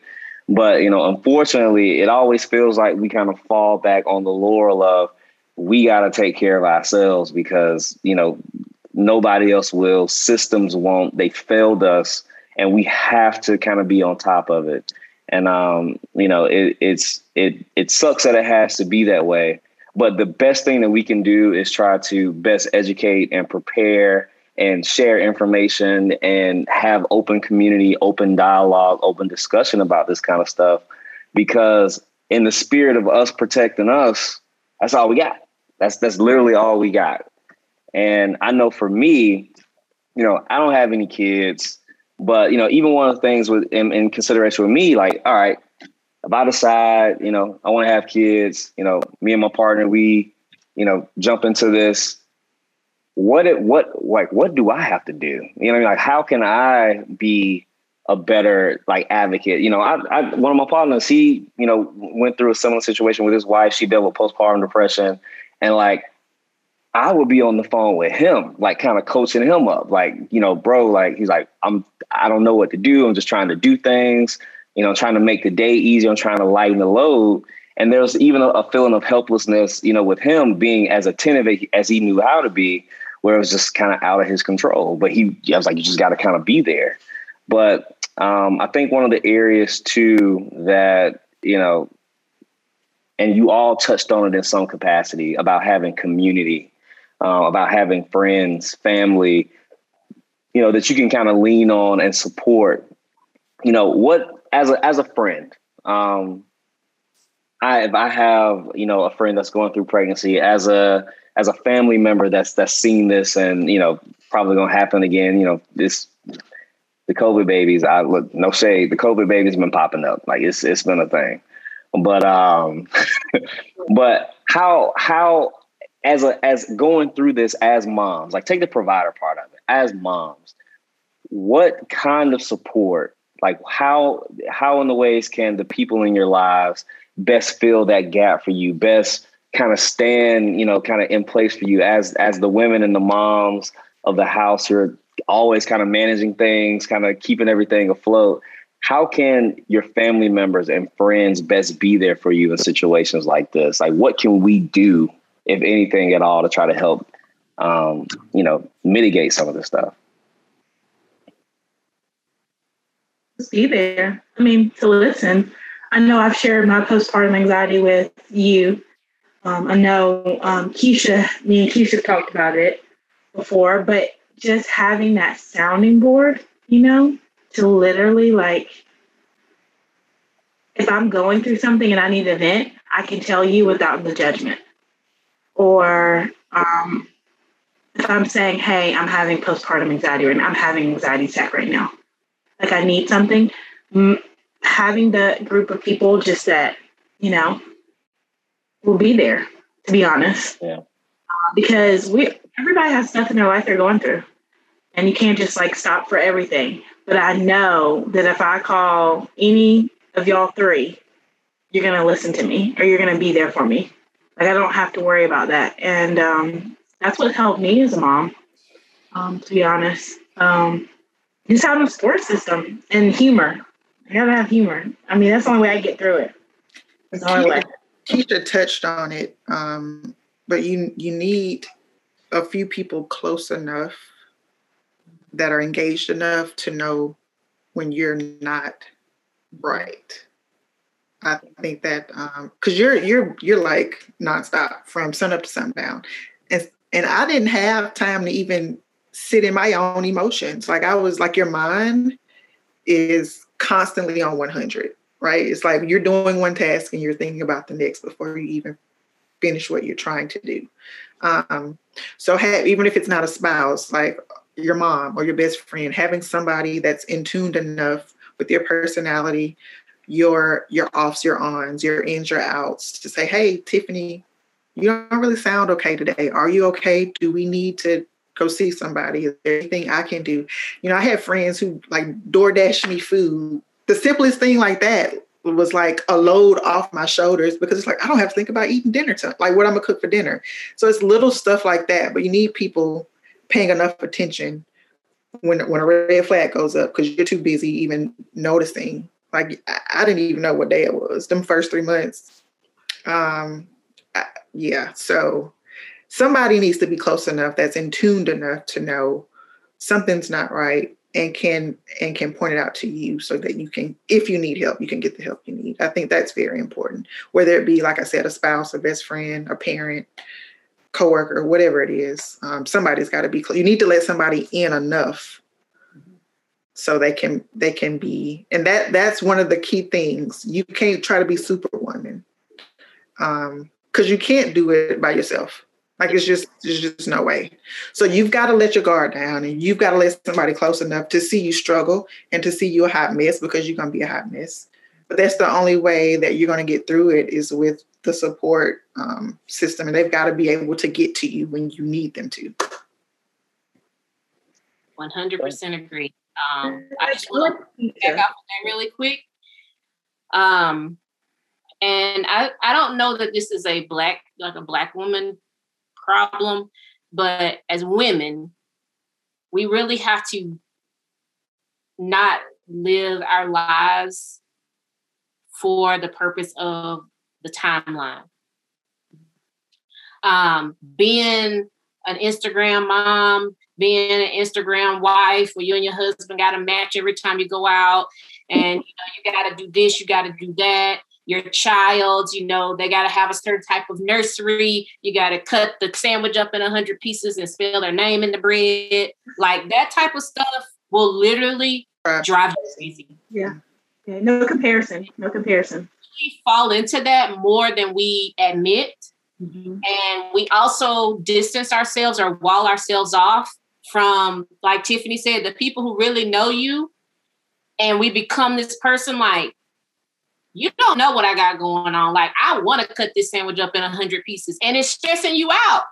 but you know unfortunately it always feels like we kind of fall back on the laurel of we got to take care of ourselves because you know nobody else will systems won't they failed us and we have to kind of be on top of it. And um, you know, it, it's it it sucks that it has to be that way. But the best thing that we can do is try to best educate and prepare and share information and have open community, open dialogue, open discussion about this kind of stuff. Because in the spirit of us protecting us, that's all we got. That's that's literally all we got. And I know for me, you know, I don't have any kids. But you know, even one of the things with in, in consideration with me, like, all right, if I decide, you know, I want to have kids, you know, me and my partner, we, you know, jump into this. What it what like what do I have to do? You know, I mean? like how can I be a better like advocate? You know, I, I one of my partners, he, you know, went through a similar situation with his wife. She dealt with postpartum depression, and like I would be on the phone with him, like kind of coaching him up. Like, you know, bro, like he's like, I'm I don't know what to do. I'm just trying to do things, you know, trying to make the day easier. I'm trying to lighten the load. And there's even a, a feeling of helplessness, you know, with him being as attentive as he knew how to be, where it was just kind of out of his control. But he, I was like, you just got to kind of be there. But um, I think one of the areas too that, you know, and you all touched on it in some capacity about having community uh, about having friends, family, you know, that you can kind of lean on and support. You know, what as a as a friend, um, I if I have you know a friend that's going through pregnancy as a as a family member that's that's seen this and you know probably gonna happen again. You know, this the COVID babies. I look no shade. The COVID babies been popping up. Like it's it's been a thing. But um, [LAUGHS] but how how as a as going through this as moms, like take the provider part of it, as moms, what kind of support, like how how in the ways can the people in your lives best fill that gap for you, best kind of stand, you know, kind of in place for you as as the women and the moms of the house who are always kind of managing things, kind of keeping everything afloat. How can your family members and friends best be there for you in situations like this? Like, what can we do if anything at all, to try to help, um, you know, mitigate some of this stuff? Just be there. I mean, to listen. I know I've shared my postpartum anxiety with you. Um, I know um, Keisha, me and Keisha talked about it before, but just having that sounding board, you know, to literally like, if I'm going through something and I need a vent, I can tell you without the judgment. Or um, if I'm saying, hey, I'm having postpartum anxiety or I'm having anxiety attack right now, like I need something, having the group of people just that, you know, will be there, to be honest. Yeah. Uh, because we everybody has stuff in their life they're going through. And you can't just like stop for everything. But I know that if I call any of y'all three, you're gonna listen to me or you're gonna be there for me. Like I don't have to worry about that. And um, that's what helped me as a mom, um, to be honest. Um, just having a support system and humor. I gotta have humor. I mean, that's the only way I get through it. That's the only way. Keisha touched on it, um, but you you need a few people close enough that are engaged enough to know when you're not right. I think that because um, you're you're you're like nonstop from sun up to sundown, and and I didn't have time to even sit in my own emotions. Like I was like your mind is constantly on 100. Right? It's like you're doing one task and you're thinking about the next before you even finish what you're trying to do. Um, so have, even if it's not a spouse, like your mom or your best friend, having somebody that's in tuned enough with your personality, your your offs, your ons, your ins, your outs, to say, hey, Tiffany, you don't really sound okay today. Are you okay? Do we need to go see somebody? Is there anything I can do? You know, I have friends who like DoorDash me food. The simplest thing like that was like a load off my shoulders because it's like I don't have to think about eating dinner time, like what I'm gonna cook for dinner. So it's little stuff like that, but you need people paying enough attention when when a red flag goes up because you're too busy even noticing. Like I, I, didn't even know what day it was. Them first three months. Um, I, yeah. So somebody needs to be close enough that's in tuned enough to know something's not right and can and can point it out to you so that you can if you need help you can get the help you need. I think that's very important. Whether it be like i said a spouse a best friend a parent coworker whatever it is um, somebody's got to be close you need to let somebody in enough so they can they can be and that that's one of the key things. You can't try to be superwoman um because you can't do it by yourself like it's just there's just no way. So you've got to let your guard down and you've got to let somebody close enough to see you struggle and to see you a hot mess because you're gonna be a hot mess. But that's the only way that you're gonna get through it is with the support um, system, and they've got to be able to get to you when you need them to. One hundred percent agree. Um, I just want to back off that really quick. Um, and I I don't know that this is a black like a black woman problem. But as women, we really have to not live our lives for the purpose of the timeline. Um, being an Instagram mom, being an Instagram wife, where you and your husband got to match every time you go out, and you know you got to do this, you got to do that your child, you know, they got to have a certain type of nursery. You got to cut the sandwich up in a hundred pieces and spell their name in the bread. Like that type of stuff will literally drive you crazy. Yeah. yeah. No comparison. No comparison. We fall into that more than we admit. Mm-hmm. And we also distance ourselves or wall ourselves off from, like Tiffany said, the people who really know you. And we become this person like, you don't know what I got going on. Like, I want to cut this sandwich up in a hundred pieces, and it's stressing you out,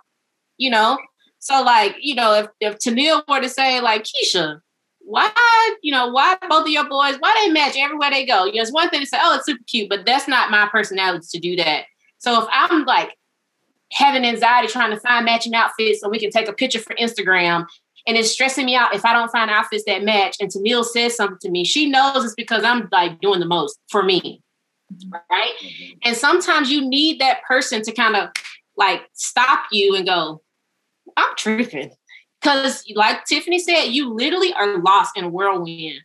you know. So, like, you know, if if Tennille were to say, like, Keisha, why, you know, why both of your boys, why they match everywhere they go? You know, it's one thing to say, oh, it's super cute, but that's not my personality to do that. So if I'm like having anxiety trying to find matching outfits so we can take a picture for Instagram and it's stressing me out if I don't find outfits that match. And Tennille says something to me. She knows it's because I'm like doing the most for me right? Mm-hmm. And sometimes you need that person to kind of like stop you and go, I'm tripping. Because, like Tiffany said, you literally are lost in a whirlwind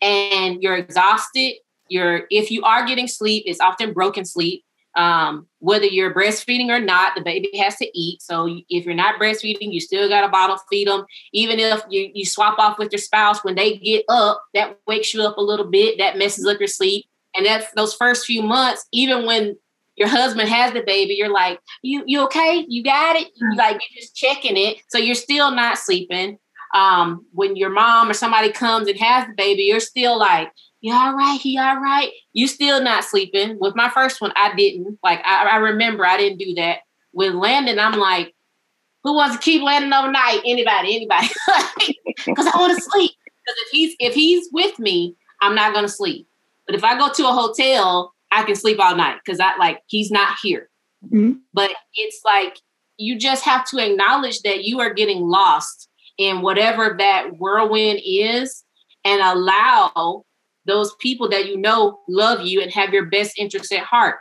and you're exhausted. You're, if you are getting sleep, it's often broken sleep. Um, whether you're breastfeeding or not, the baby has to eat. So if you're not breastfeeding, you still got to bottle feed them. Even if you, you swap off with your spouse, when they get up, that wakes you up a little bit, that messes up your sleep. And that's those first few months, even when your husband has the baby, you're like, you you okay? You got it? You like you're just checking it. So you're still not sleeping. Um, when your mom or somebody comes and has the baby, you're still like, you all right? He all right? You still not sleeping. With my first one, I didn't. Like I, I remember I didn't do that. With Landon, I'm like, who wants to keep Landon overnight? Anybody, anybody. [LAUGHS] Because I want to sleep. Because if he's if he's with me, I'm not gonna sleep. But if I go to a hotel, I can sleep all night because I like he's not here. Mm-hmm. But it's like you just have to acknowledge that you are getting lost in whatever that whirlwind is and allow those people that you know love you and have your best interest at heart.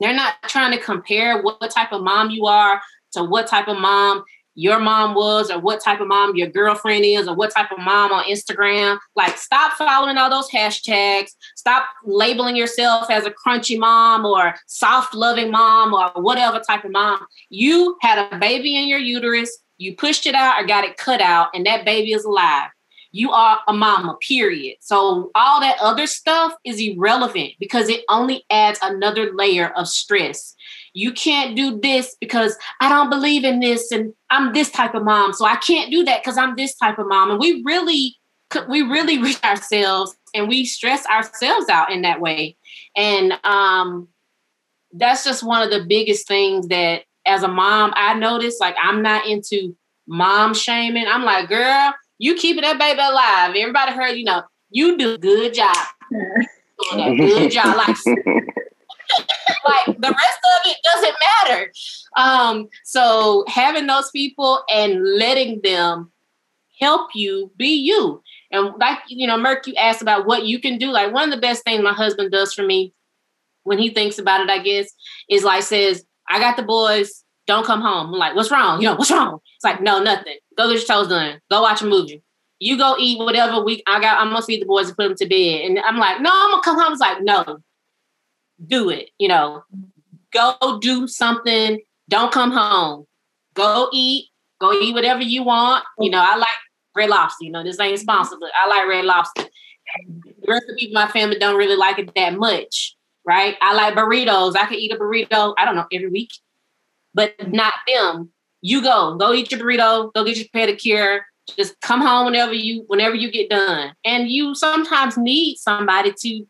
They're not trying to compare what type of mom you are to what type of mom your mom was or what type of mom your girlfriend is or what type of mom on Instagram. Like, stop following all those hashtags. Stop labeling yourself as a crunchy mom or soft loving mom or whatever type of mom. You had a baby in your uterus, you pushed it out or got it cut out, and that baby is alive. You are a mama, period. So all that other stuff is irrelevant because it only adds another layer of stress. You can't do this because I don't believe in this and I'm this type of mom. So I can't do that because I'm this type of mom. And we really we really [LAUGHS] reach ourselves and we stress ourselves out in that way. And um that's just one of the biggest things that as a mom I notice like I'm not into mom shaming. I'm like, girl, you keeping that baby alive. Everybody heard, you know, you do a good job. good job. Like, [LAUGHS] [LAUGHS] like the rest of it doesn't matter. Um, so having those people and letting them help you be you. And like, you know, Merk, you asked about what you can do. Like one of the best things my husband does for me when he thinks about it, I guess, is like says, I got the boys, don't come home. I'm like, what's wrong? You know, what's wrong? It's like, no, nothing. Go get your toes done. Go watch a movie. You go eat whatever we I got. I'm gonna feed the boys and put them to bed. And I'm like, no, I'm gonna come home. It's like, no, do it. You know, go do something. Don't come home. Go eat. Go eat whatever you want. You know, I like red lobster. You know, this ain't sponsored, but I like red lobster. The rest of people in my family don't really like it that much, right? I like burritos. I can eat a burrito, I don't know, every week but not them. You go, go eat your burrito, go get your pedicure. Just come home whenever you whenever you get done. And you sometimes need somebody to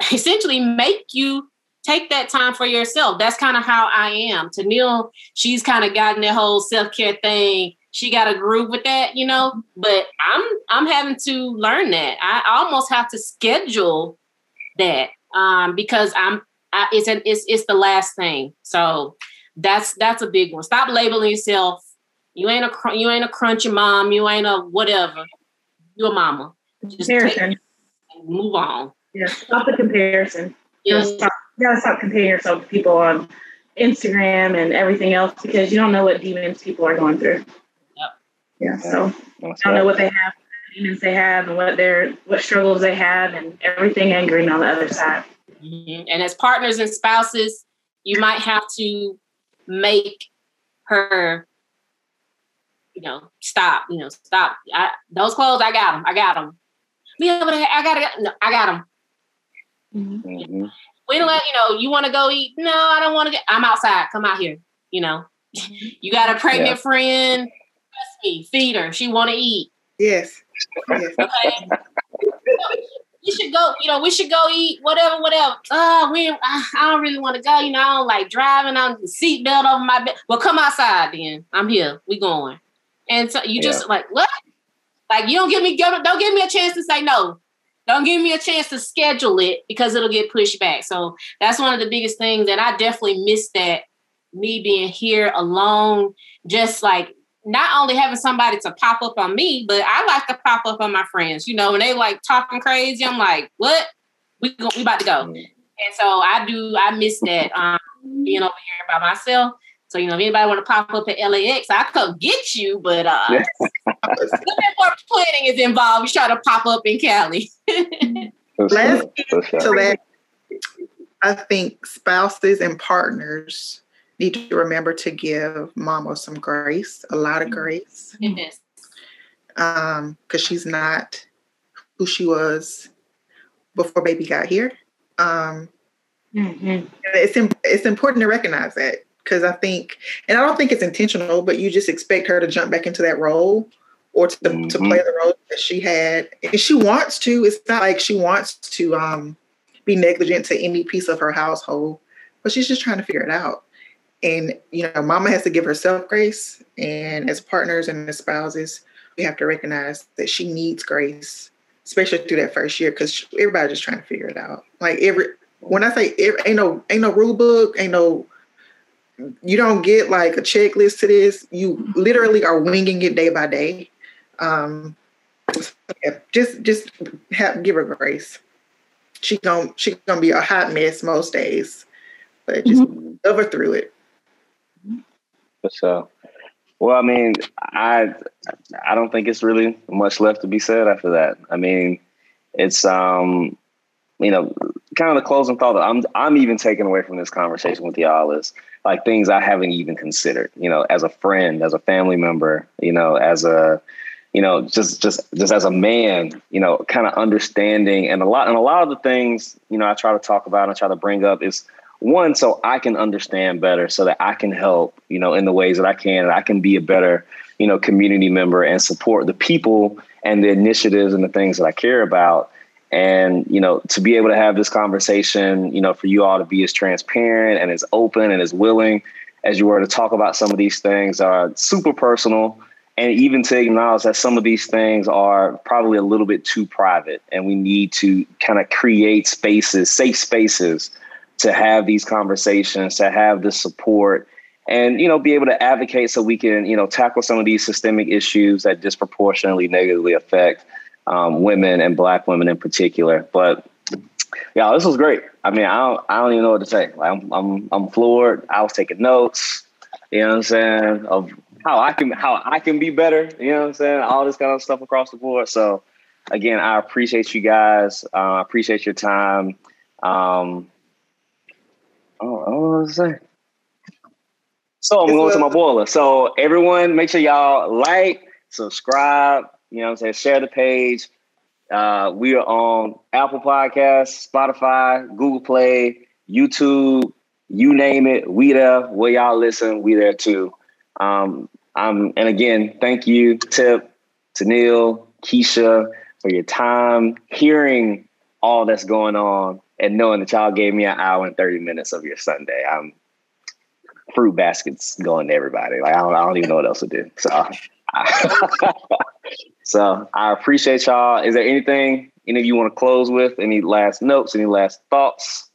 [LAUGHS] essentially make you take that time for yourself. That's kind of how I am. Neil, she's kind of gotten that whole self-care thing. She got a groove with that, you know. But I'm I'm having to learn that. I almost have to schedule that um, because I'm I, it's an, it's it's the last thing. So that's that's a big one. Stop labeling yourself. You ain't a you ain't a crunchy mom. You ain't a whatever. You a mama. Just move on. Yeah, stop the comparison. Yeah. You, gotta stop comparing yourself to people on Instagram and everything else because you don't know what demons people are going through. Yep. Yeah. So you don't know what they have, demons they have, and what their what struggles they have, and everything angry on the other side. Mm-hmm. And as partners and spouses, you might have to make her, you know, stop. You know, stop. I, those clothes, I got them. I got them. Me over there, I got it. No, I got them. Mm-hmm. We don't let you know. You want to go eat? No, I don't want to get. I'm outside. Come out here. You know, mm-hmm. you got a pregnant yeah. friend. Trust me, feed her. She want to eat. Yes. yes. Okay [LAUGHS] we should go, you know, we should go eat whatever, whatever. Oh, we, I, I don't really want to go. You know, I don't like driving on the seatbelt over my bed. Well, come outside then. I'm here. We going. And so you just yeah. like what? Like you don't give me don't give me a chance to say no. Don't give me a chance to schedule it because it'll get pushed back. So that's one of the biggest things, that I definitely miss that. Me being here alone, just like not only having somebody to pop up on me, but I like to pop up on my friends. You know, when they like talking crazy, I'm like, what? We go, we about to go. Mm-hmm. And so I do. I miss that um, being over here by myself. So you know, if anybody want to pop up at LAX, I come get you. But uh, [LAUGHS] more planning is involved. We try to pop up in Cali. [LAUGHS] Last to that, I think spouses and partners need to remember to give mama some grace, a lot of grace. Yes. Um, because she's not who she was before baby got here. Um, mm-hmm. it's it's important to recognize that because I think, and I don't think it's intentional, but you just expect her to jump back into that role or to, mm-hmm. to play the role that she had. And she wants to. It's not like she wants to um, be negligent to any piece of her household, but she's just trying to figure it out. And, you know, mama has to give herself grace. And as partners and as spouses, we have to recognize that she needs grace, especially through that first year, because everybody's just trying to figure it out. Like every, when I say every, ain't no, ain't no rule book, ain't no, you don't get like a checklist to this. You literally are winging it day by day. Um, yeah, just, just have, give her grace. She gonna, she gonna be a hot mess most days, but just mm-hmm. love her through it. So. Well, I mean, I I don't think it's really much left to be said after that. I mean, it's um, you know, kind of the closing thought that I'm I'm even taking away from this conversation with y'all is like things I haven't even considered. You know, as a friend, as a family member, you know, as a you know, just just just as a man, you know, kind of understanding and a lot and a lot of the things, you know, I try to talk about and I try to bring up is one, so I can understand better, so that I can help, you know, in the ways that I can, and I can be a better, you know, community member and support the people and the initiatives and the things that I care about. And, you know, to be able to have this conversation, you know, for you all to be as transparent and as open and as willing as you were to talk about some of these things are super personal. And even to acknowledge that some of these things are probably a little bit too private. And we need to kind of create spaces safe spaces to have these conversations to have the support and you know be able to advocate so we can you know tackle some of these systemic issues that disproportionately negatively affect um, women and black women in particular but yeah this was great i mean i don't i don't even know what to say like i'm i'm, I'm floored i was taking notes you know what i'm saying of how I can how I can be better. You know what I'm saying? All this kind of stuff across the board. So again, I appreciate you guys. Uh, I uh, appreciate your time. Um, oh, I don't know what to say. So I'm going to my boiler. So everyone, make sure y'all like, subscribe. You know what I'm saying? Share the page. Uh, we are on Apple Podcasts, Spotify, Google Play, YouTube, you name it. We there. Where y'all listen, we there too. Um, um, and again, thank you, Tip, Neil, Keisha, for your time, hearing all that's going on, and knowing that y'all gave me an hour and 30 minutes of your Sunday. I'm fruit baskets going to everybody. Like I don't, I don't even know what else to do. So, [LAUGHS] so I appreciate y'all. Is there anything any of you want to close with? Any last notes? Any last thoughts?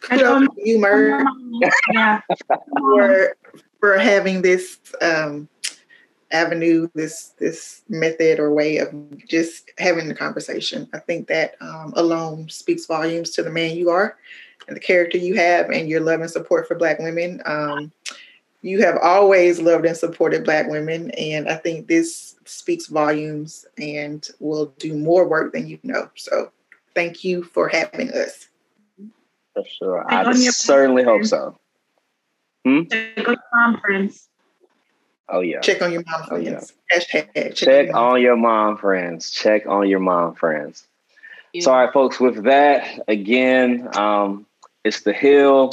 kudos to you, Mer, yeah. [LAUGHS] for for having this um, avenue, this this method or way of just having the conversation. I think that um, alone speaks volumes to the man you are and the character you have, and your love and support for Black women. Um, you have always loved and supported Black women, and I think this speaks volumes and will do more work than you know. So, thank you for having us. For sure. I certainly hope so. Hmm? Check on your mom friends. Oh yeah. Check on your mom friends. Oh, yeah. Hashtag check, check on, your mom friends. Check on your mom friends. Yeah. Sorry, folks. With that, again, um, it's the hill.